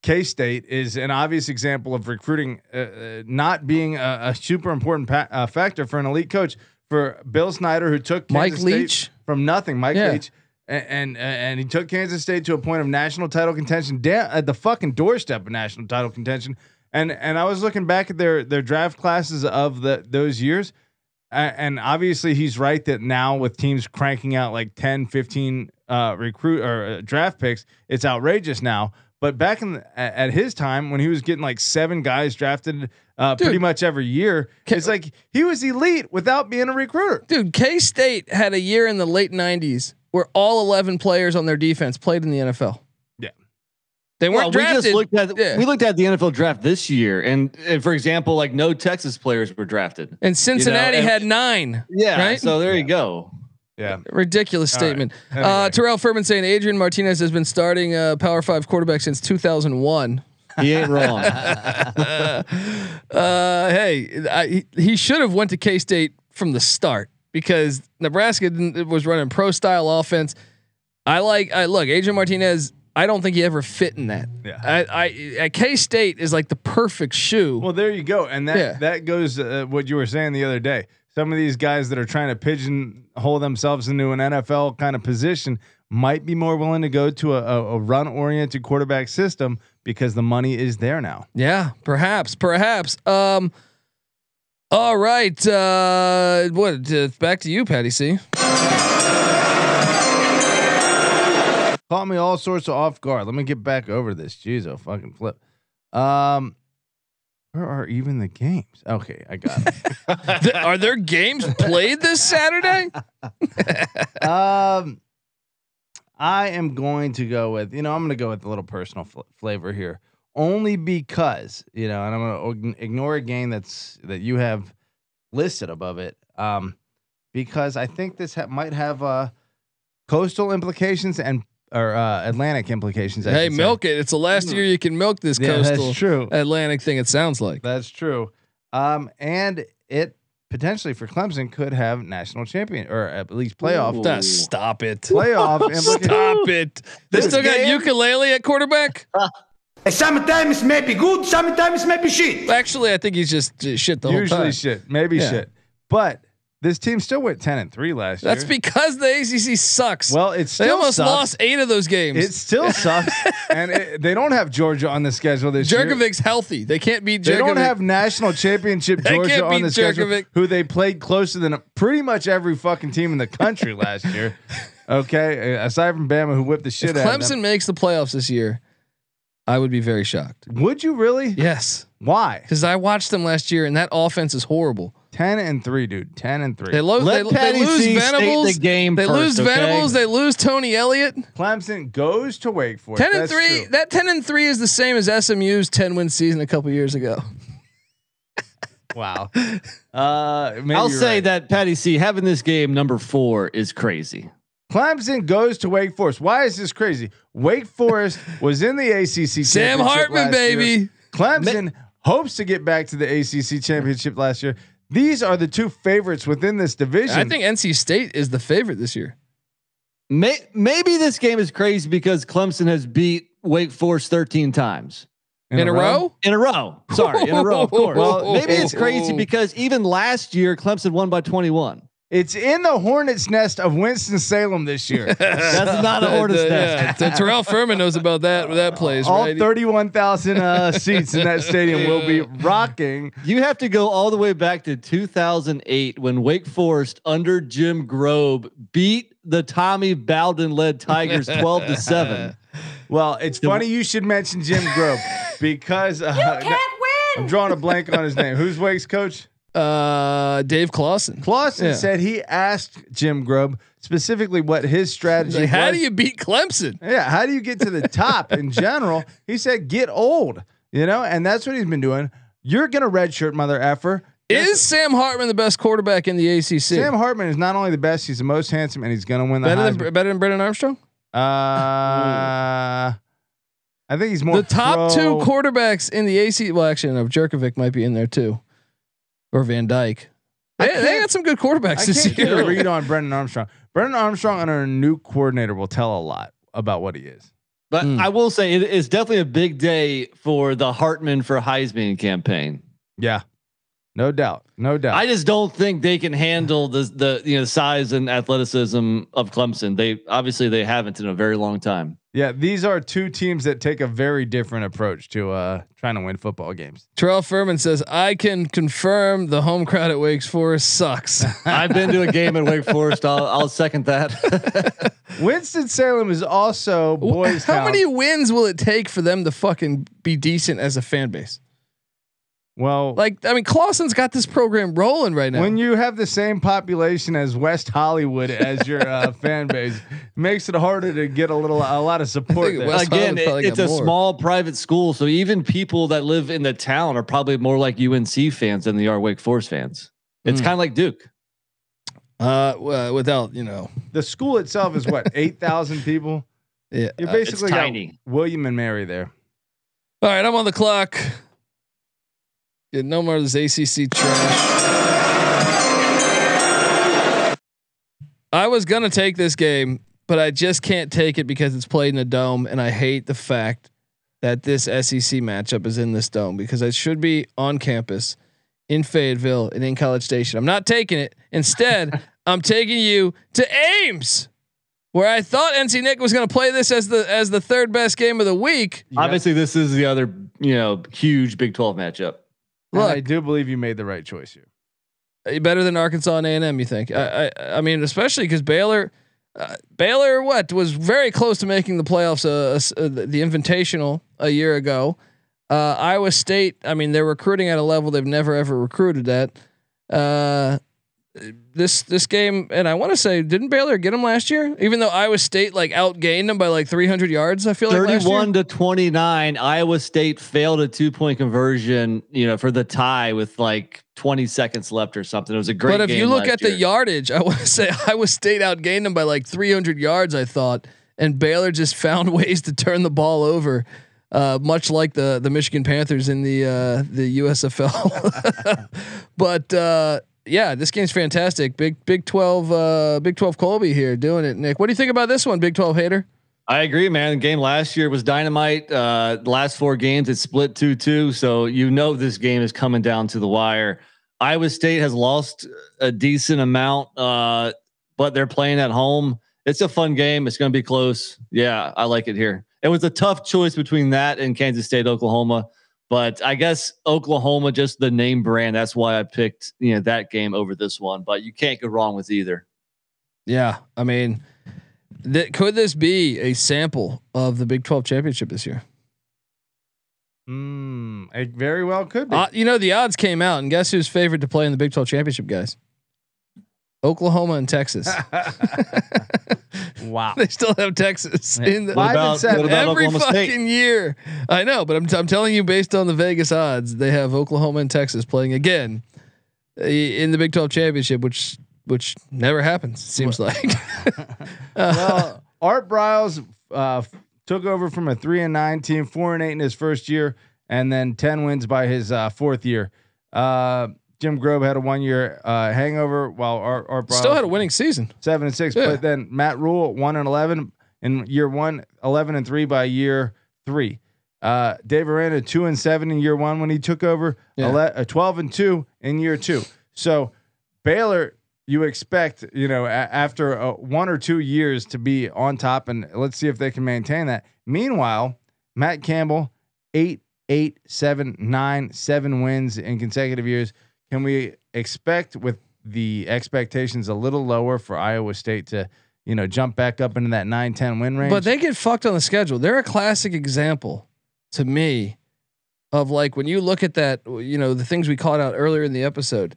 K State is an obvious example of recruiting uh, uh, not being a, a super important pa- uh, factor for an elite coach. For Bill Snyder, who took Mike Kansas State Leach? from nothing, Mike Yeah. Leach, and, and and he took Kansas State to a point of national title contention, at the fucking doorstep of national title contention. And and I was looking back at their their draft classes of the those years. And obviously he's right that now with teams cranking out like 10 15 uh recruit or uh, draft picks it's outrageous now but back in the, at his time when he was getting like seven guys drafted uh pretty much every year it's like he was elite without being a recruiter Dude, K State had a year in the late '90s where all 11 players on their defense played in the NFL. Yeah. they weren't we drafted. just looked at Yeah. we looked at the NFL draft this year, and, and for example, like no Texas players were drafted. and Cincinnati and- had nine. Yeah, Right? so there you go. Yeah Ridiculous All right. statement. Anyway. Uh, Terrell Furman saying Adrian Martinez has been starting uh, Power Five quarterback since 2001. He ain't wrong. uh, hey, I, he, he should have went to K State from the start because Nebraska didn't, was running pro style offense. I like. I look Adrian Martinez. I don't think he ever fit in that. Yeah. I, I at K State is like the perfect shoe. Well, there you go, and that Yeah. that goes uh, what you were saying the other day. Some of these guys that are trying to pigeonhole themselves into an NFL kind of position might be more willing to go to a, a, a run-oriented quarterback system because the money is there now. Yeah, perhaps, perhaps. Um, all right. Uh, what? Uh, back to you, Patty C. Caught me all sorts of off guard. Let me get back over this. Jeez, oh fucking flip. Um, where are even the games? Okay, I got it. Th- Are there games played this Saturday? um, I am going to go with you know I'm going to go with a little personal fl- flavor here, only because you know, and I'm going to ignore a game that's that you have listed above it, um, because I think this ha- might have uh coastal implications and or uh, Atlantic implications. I hey, should say. milk it. It's the last year you can milk this Yeah, coastal that's true. Atlantic thing. It sounds like. That's true. Um, and it potentially for Clemson could have national champion or at least playoff Ooh. Stop it. playoff implications. Stop it. They This still got game- ukulele at quarterback. Sometimes maybe good, sometimes maybe shit. Actually, I think he's just, just shit the whole time. Usually shit, maybe Yeah. shit. But this team still went ten and three last That's year. That's because the ACC sucks. well, it still they almost sucks. lost eight of those games. It still sucks, and it, they don't have Georgia on the schedule this year. Jurkovec's healthy. They can't beat They don't have national championship Georgia on the schedule, who they played closer than pretty much every fucking team in the country last year. Okay, aside from Bama, who whipped the shit if out of Clemson them. makes the playoffs this year, I would be very shocked. Would you really? Yes, Why? because I watched them last year, and that offense is horrible. Ten and three, dude. Ten and three. They, lo- Let they, they lose C state Venables. the game they first, lose okay? Venables. They lose Tony Elliott. Clemson goes to Wake Forest. Ten and That's three. true. That ten and three is the same as SMU's ten win season a couple years ago. Wow. Uh, maybe I'll say right. that Patty C having this game number four is crazy. Clemson goes to Wake Forest. Why is this crazy? Wake Forest was in the ACC. Sam Hartman, last year. baby. Clemson hopes to get back to the ACC championship last year. These are the two favorites within this division. I think NC State is the favorite this year. May, maybe this game is crazy because Clemson has beat Wake Forest 13 times In, a row? in a row. Sorry, in a row, of course. Well, maybe it's crazy because even last year Clemson won by 21. It's in the hornet's nest of Winston Salem this year. That's not a hornet's The- nest. yeah, the Terrell Furman knows about that. That plays All right. 31,000 uh, seats in that stadium will be rocking. You have to go all the way back to 2008 when Wake Forest under Jim Grobe beat the Tommy Bowden led Tigers 12 to 7. Well, it's funny you should mention Jim Grobe because uh, I'm drawing a blank on his name. Who's Wake's coach? Uh, Dave Clawson. Clawson Yeah. said he asked Jim Grobe specifically what his strategy Like, how was. do you beat Clemson? Yeah, how do you get to the top in general? He said, get old, you know, and that's what he's been doing. You're gonna redshirt, mother effer. Is Sam Hartman the best quarterback in the ACC? Sam Hartman is not only the best, he's the most handsome, and he's gonna win the better Heisman. than better than Brennan Armstrong? uh, I think he's more the top pro- two quarterbacks in the AC. Well, actually, no, Jurkovec might be in there too, or Van Dyke. They, they got some good quarterbacks I this can't year. a read on Brennan Armstrong. Brennan Armstrong under a new coordinator will tell a lot about what he is. But Mm. I will say it is definitely a big day for the Hartman for Heisman campaign. Yeah, no doubt, no doubt. I just don't think they can handle the the you know size and athleticism of Clemson. They obviously they haven't in a very long time. Yeah, these are two teams that take a very different approach to uh, trying to win football games. Terrell Furman says, "I can confirm the home crowd at Wake Forest sucks." I've been to a game at Wake Forest. I'll, I'll second that. Winston Salem is also boys. How town. many wins will it take for them to fucking be decent as a fan base? Well, Like, I mean, Clawson's got this program rolling right now. when you have the same population as West Hollywood as your uh, fan base, it makes it harder to get a little a lot of support. There. West Again, Hollywood probably it- it's a more. small private school, so even people that live in the town are probably more like UNC fans than they are Wake Forest fans. It's Hmm. kind of like Duke. uh, w- without you know, the school itself is what eight thousand people. yeah. You're uh, basically got tiny. William and Mary there. all right, I'm on the clock. Get no more of this ACC trash. I was gonna take this game, but I just can't take it because it's played in a dome, and I hate the fact that this SEC matchup is in this dome because it should be on campus in Fayetteville and in College Station. I'm not taking it. Instead, I'm taking you to Ames, where I thought NC Nick was going to play this as the as the third best game of the week. Obviously, this is the other you know huge Big Twelve matchup. And Look, I do believe you made the right choice here. Uh, better than Arkansas and A and M. You think? I, I I mean, especially because Baylor, uh, Baylor, what was very close to making the playoffs, uh, uh, the the Invitational a year ago. Uh, Iowa State, I mean, they're recruiting at a level they've never ever recruited at. This this game, and I want to say, didn't Baylor get them last year? Even though Iowa State like outgained them by like 300 yards, I feel like. Thirty-one to twenty-nine. Iowa State failed a two-point conversion. You know, for the tie with like twenty seconds left or something. It was a great. But if you look at the yardage, I want to say Iowa State outgained them by like 300 yards. I thought, and Baylor just found ways to turn the ball over, uh, much like the the Michigan Panthers in the uh, the USFL. but uh, yeah, this game's fantastic. Big Big 12 uh, Big 12 Colby here doing it. Nick, what do you think about this one, Big 12 hater? I agree, man. The game last year was dynamite. Uh, last four games, it split 2 2. So you know this game is coming down to the wire. Iowa State has lost a decent amount, uh, but they're playing at home. It's a fun game. It's going to be close. Yeah, I like it here. It was a tough choice between that and Kansas State, Oklahoma. But I guess Oklahoma, just the name brand. That's why I picked you know that game over this one. But you can't go wrong with either. Yeah, I mean, th- could this be a sample of the Big 12 championship this year? Mm, it very well could be. Uh, you know, the odds came out, and guess who's favored to play in the Big 12 championship, guys? Oklahoma and Texas. wow. they still have Texas in the, Five and about, seven. what about every Oklahoma fucking State? year. I know, but I'm, t- I'm telling you, based on the Vegas odds, they have Oklahoma and Texas playing again uh, in the Big 12 championship, which which never happens. it Seems like. well, Art Briles uh, took over from a three and nine team, four and eight in his first year, and then ten wins by his uh, fourth year. Uh, Jim Grobe had a one year uh, hangover, while Art, Art Briles Still had a winning season. seven and six. Yeah. But then Matt Rhule one and eleven in year one, 11 and three by year three. Uh, Dave Aranda two and seven in year one when he took over. Yeah. ele- uh, twelve and two in year two. So Baylor, you expect you know a- after uh, one or two years to be on top, and let's see if they can maintain that. Meanwhile, Matt Campbell eight, eight, seven, nine, seven wins in consecutive years. Can we expect with the expectations a little lower for Iowa State to, you know, jump back up into that 9-10 win range? But they get fucked on the schedule. They're a classic example to me of like when you look at that, you know, the things we called out earlier in the episode.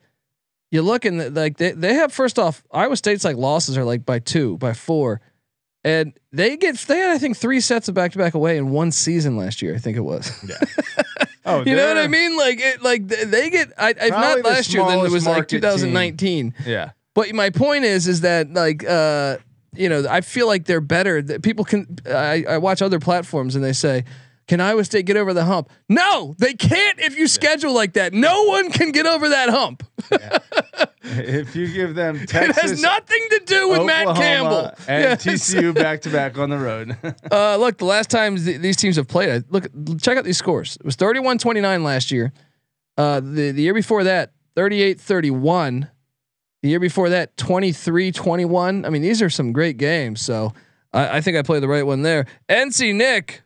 You look and like they, they have first off, Iowa State's like losses are like by two, by four. And they get they had I think three sets of back to back away in one season last year. I think it was. Yeah. Oh, you know what I mean? Like it like they get I, if not last year, then it was like market team. 2019. Yeah. But my point is, is that like, uh, you know, I feel like they're better. That people can. I, I watch other platforms and they say, "Can Iowa State get over the hump?" No, they can't. If you schedule like that, no one can get over that hump. If you give them it Texas, has nothing to do with Matt Campbell and Yes. TCU back to back on the road. Uh, look, the last times th- these teams have played, look, check out these scores. It was 31-29 last year. Uh, the the year before that, 38-31. The year before that, 23-21. I mean, these are some great games. So I, I think I played the right one there. NC Nick,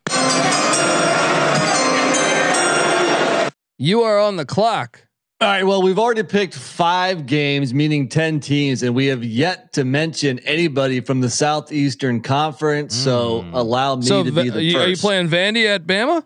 you are on the clock. All right. Well, we've already picked five games, meaning 10 teams, and we have yet to mention anybody from the Southeastern Conference. So hmm. allow me so to be the you, are you playing Vandy at Bama?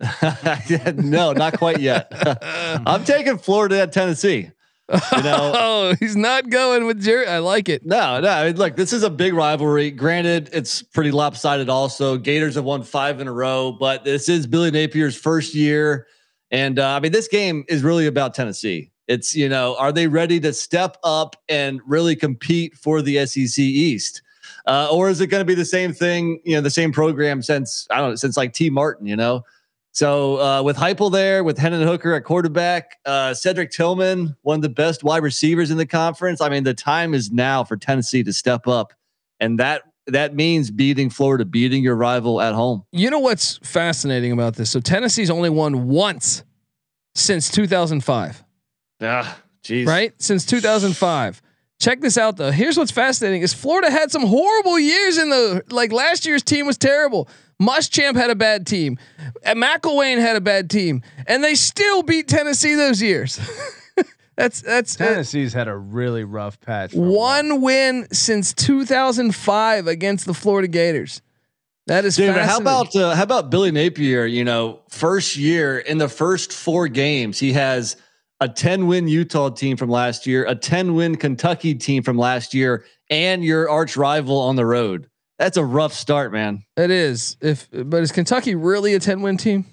no, not quite yet. I'm taking Florida at Tennessee. You know, Oh, he's not going with Jerry. I like it. no, no. I mean, look, this is a big rivalry. Granted, it's pretty lopsided. Also, Gators have won five in a row, but this is Billy Napier's first year, and uh, I mean, this game is really about Tennessee. It's you know, are they ready to step up and really compete for the SEC East? Uh, or is it going to be the same thing, you know, the same program since I don't know, since like Tee Martin, you know? So uh, with Heupel there, with Hendon Hooker at quarterback, uh, Cedric Tillman, one of the best wide receivers in the conference. I mean, the time is now for Tennessee to step up, and that that means beating Florida, beating your rival at home. You know what's fascinating about this? So Tennessee's only won once since 2005. Ah, jeez. right? Since 2005. Check this out though. Here's what's fascinating: is Florida had some horrible years in the like last year's team was terrible. Muschamp had a bad team, and McElwain had a bad team, and they still beat Tennessee those years. that's that's uh, Tennessee's had a really rough patch. for while. one win since 2005 against the Florida Gators. That is David, how about uh, how about Billy Napier? You know, first year in the first four games, he has a 10 win Utah team from last year, a 10 win Kentucky team from last year, and your arch rival on the road. That's a rough start, man. It is. If but is Kentucky really a 10 win team?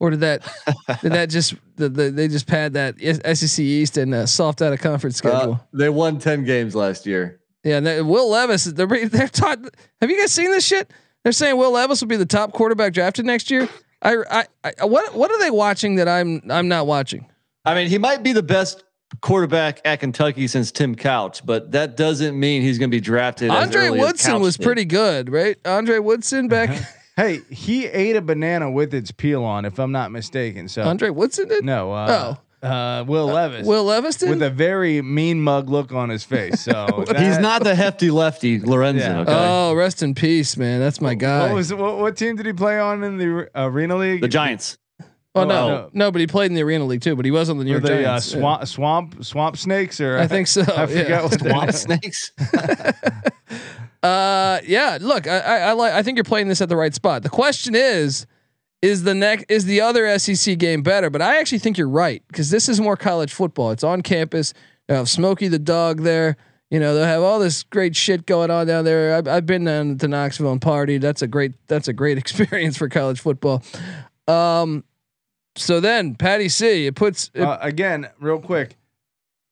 Or did that did that just the, the, they just pad that SEC East and uh, soft out of conference schedule? Uh, they won 10 games last year. yeah, and they- Will Levis they're they're taught. Have you guys seen this shit? They're saying Will Levis will be the top quarterback drafted next year. I, I, I what what are they watching that I'm I'm not watching? I mean, he might be the best quarterback at Kentucky since Tim Couch, but that doesn't mean he's going to be drafted. as Andre Woodson was did. pretty good, right? Andre Woodson back. Hey, he ate a banana with its peel on, if I'm not mistaken. So Andre Woodson did. no, uh, uh, Will Levis, Will Levis did. with a very mean mug look on his face. So He's not the hefty lefty Lorenzen. Yeah. Okay, oh, rest in peace, man. That's my guy. What was what, what team did he play on in the Arena League? the Giants. Oh no, no. no, but he played in the Arena League too. But he was on the New Were York they uh, Giants. Yeah. swamp swamp swamp snakes or I think so. I forget yeah. what they Swamp snakes. Uh, yeah. Look, I, I, I like. I think you're playing this at the right spot. The question is, is the next is the other SEC game better? But I actually think you're right because this is more college football. It's on campus. They have Smokey the dog there. You know they'll have all this great shit going on down there. I've, I've been down to Knoxville and party. That's a great. That's a great experience for college football. Um, so then Patty C. It puts. It, Uh, again, real quick,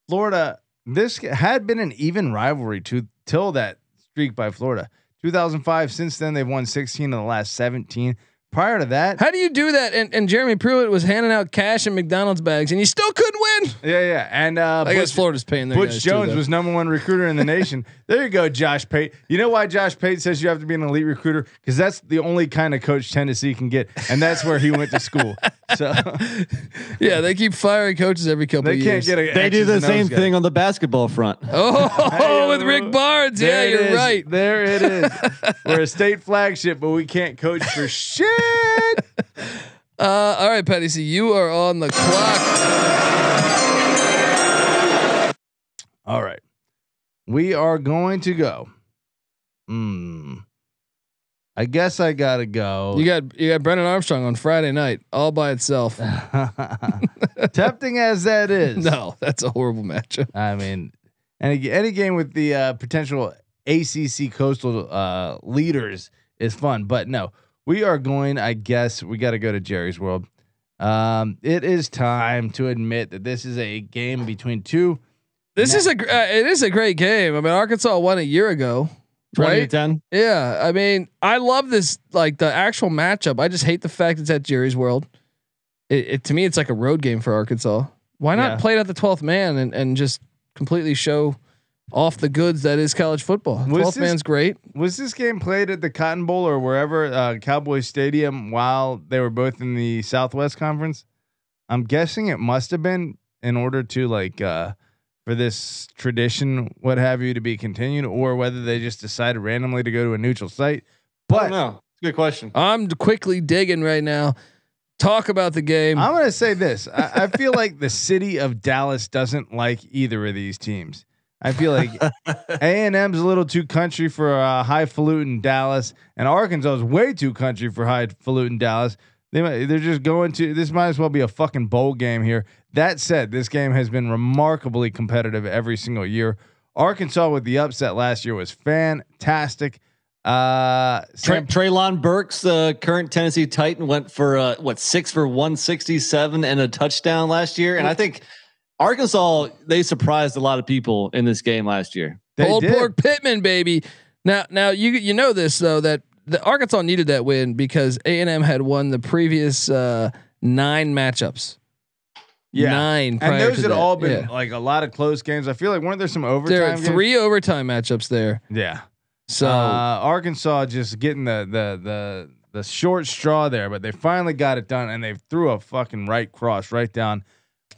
Florida. This had been an even rivalry to till that streak by Florida. 2005. Since then, they've won 16 of the last 17. Prior to that, how do you do that? And, and Jeremy Pruitt was handing out cash in McDonald's bags, and you still couldn't win. yeah, yeah, and uh, I guess Florida's paying their Butch guys too, Jones though. was number one recruiter in the nation. There you go, Josh Pate. You know why Josh Pate says you have to be an elite recruiter? Because that's the only kind of coach Tennessee can get, and that's where he went to school. So Yeah, they keep firing coaches every couple they of can't years. get a. They do the same guy. thing on the basketball front. Oh, with Rick Barnes. Yeah, There it you're is. right. There it is. We're a state flagship, but we can't coach for shit. Uh, all right, Patty. So you are on the clock. All right. We are going to go. Hmm. I guess I gotta go. You got you got Brennan Armstrong on Friday night all by itself. Tempting as that is. No, that's a horrible matchup. I mean, any any game with the uh, potential ACC coastal uh, leaders is fun, but no, we are going. I guess we got to go to Jerry's World. Um, it is time to admit that this is a game between two. This is a uh, it is a great game. I mean, Arkansas won a year ago, 20 to right? 10. Yeah, I mean, I love this like the actual matchup. I just hate the fact it's at Jerry's World. It, it to me, it's like a road game for Arkansas. Why not Yeah. play it at the twelfth man and and just completely show off the goods that is college football? Twelfth man's great. Was this game played at the Cotton Bowl or wherever uh, Cowboys Stadium while they were both in the Southwest Conference? I'm guessing it must have been in order to like uh, for this tradition, what have you, to be continued, or whether they just decided randomly to go to a neutral site. But no, it's a good question. I'm quickly digging right now. Talk about the game. I'm gonna say this. I, I feel like the city of Dallas doesn't like either of these teams. I feel like A and M's a little too country for uh, highfalutin Dallas, and Arkansas is way too country for highfalutin Dallas. They might, they're just going to. This might as well be a fucking bowl game here. That said, this game has been remarkably competitive every single year. Arkansas with the upset last year was fantastic. Uh, Tra- Sam, Treylon Burks, the current Tennessee Titan, went for uh, what six for one sixty seven and a touchdown last year, and I think Arkansas they surprised a lot of people in this game last year. they Old did. pork Pittman, baby. Now, now you you know this though that the Arkansas needed that win because A and M had won the previous uh, nine matchups. Yeah. nine. and those had that. all been Yeah. like a lot of close games. I feel like weren't there some overtime? There are games? three overtime matchups there. Yeah. So uh, Arkansas just getting the the the the short straw there, but they finally got it done, and they threw a fucking right cross right down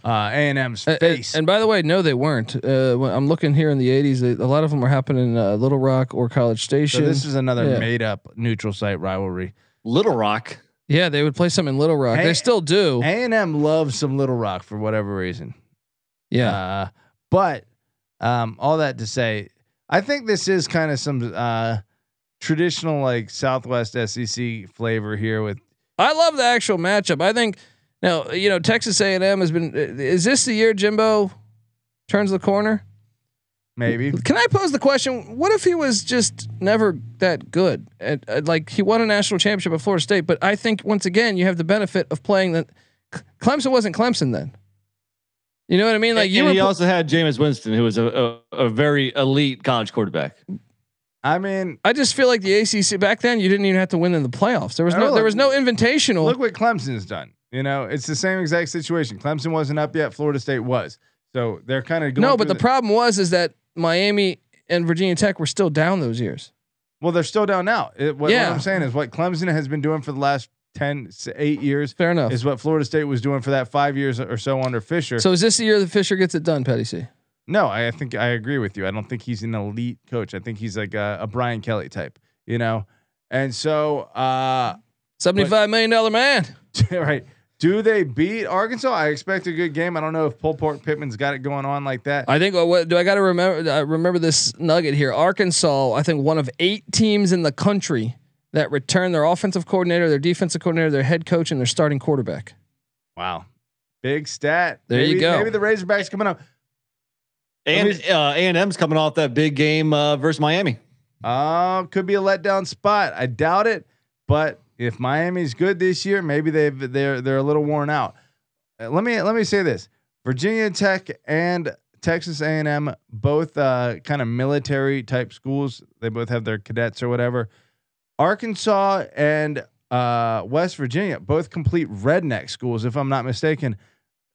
uh, A and M's Uh, face. And by the way, no, they weren't. Uh, when I'm looking here in the '80s. They, a lot of them were happening in uh, Little Rock or College so Station. this is another Yeah. made up neutral site rivalry. Little Rock. yeah, they would play some in Little Rock. Hey, they still do. A and M loves some Little Rock for whatever reason. yeah, Uh, but um, all that to say, I think this is kind of some uh, traditional like Southwest SEC flavor here with I love the actual matchup. I think now you know Texas A&M has been. Is this the year Jimbo turns the corner? maybe. Can I pose the question? What if he was just never that good? At, at, uh, like he won a national championship at Florida State, but I think once again you have the benefit of playing the. Clemson wasn't Clemson then. You know what I mean? Like and you he pl- also had Jameis Winston, who was a, a, a very elite college quarterback. I mean, I just feel like the ACC back then you didn't even have to win in the playoffs. There was No, no. There look- was no invitational. Look what Clemson's done. You know, it's the same exact situation. Clemson wasn't up yet. Florida State was. So they're kind of going. no, but through the problem was is that Miami and Virginia Tech were still down those years. well, they're still down now. It, what, Yeah. what I'm saying is what Clemson has been doing for the last 10, s- eight years Fair enough. is what Florida State was doing for that five years or so under Fisher. So is this the year that Fisher gets it done, Patty C? no, I think I agree with you. I don't think he's an elite coach. I think he's like a, a Brian Kelly type. You know, and so uh, Seventy-five million dollar man. right. Do they beat Arkansas? I expect a good game. I don't know if Pull Pork Pittman's got it going on like that. I think. uh, What do I got to remember? I remember this nugget here. Arkansas, I think one of eight teams in the country that return their offensive coordinator, their defensive coordinator, their head coach, and their starting quarterback. Wow. Big stat. There you maybe, go. Maybe the Razorbacks coming up. And me- uh, A&M's coming off that big game uh, versus Miami. Uh, could be a letdown spot. I doubt it, but if Miami's good this year, maybe they've they're they're a little worn out. Uh, let me let me say this: Virginia Tech and Texas A&M both uh, kind of military type schools. They both have their cadets or whatever. Arkansas and uh, West Virginia both complete redneck schools, if I'm not mistaken.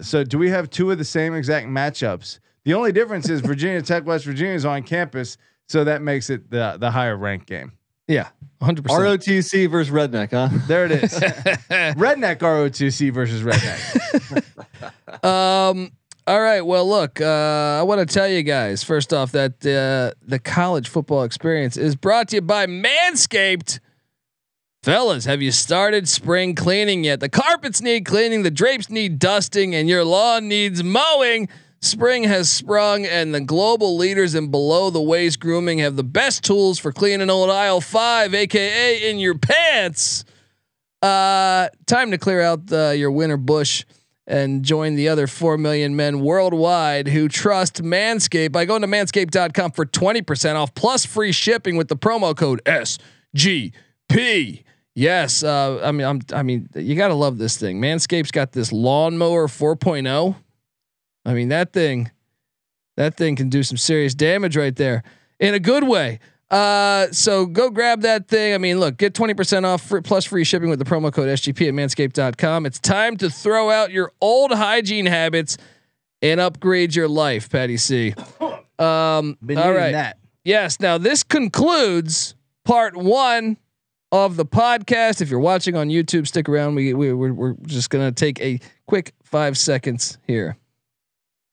So, do we have two of the same exact matchups? The only difference is Virginia Tech, West Virginia is on campus, so that makes it the the higher ranked game. Yeah, hundred percent. ROTC versus Redneck, huh? There it is. redneck ROTC versus redneck. Um. All right. Well, look. Uh, I want to tell you guys first off that uh, the college football experience is brought to you by Manscaped. Fellas, have you started spring cleaning yet? The carpets need cleaning, the drapes need dusting, and your lawn needs mowing. Spring has sprung, and the global leaders in below the waist grooming have the best tools for cleaning old aisle five, aka in your pants. Uh, time to clear out uh, your winter bush and join the other 4 million men worldwide who trust Manscaped by going to manscaped.com for 20% off plus free shipping with the promo code SGP. Yes, uh, I mean I'm I mean you got to love this thing. Manscaped's got this lawnmower 4.0. I mean that thing that thing can do some serious damage right there in a good way. Uh, so go grab that thing. I mean, look, get 20% off plus free shipping with the promo code SGP at manscaped.com. It's time to throw out your old hygiene habits and upgrade your life, Patty C. Um, Been all right. that. Yes. Now this concludes part one of the podcast. If you're watching on YouTube, stick around. We, we we're, we're just gonna take a quick five seconds here.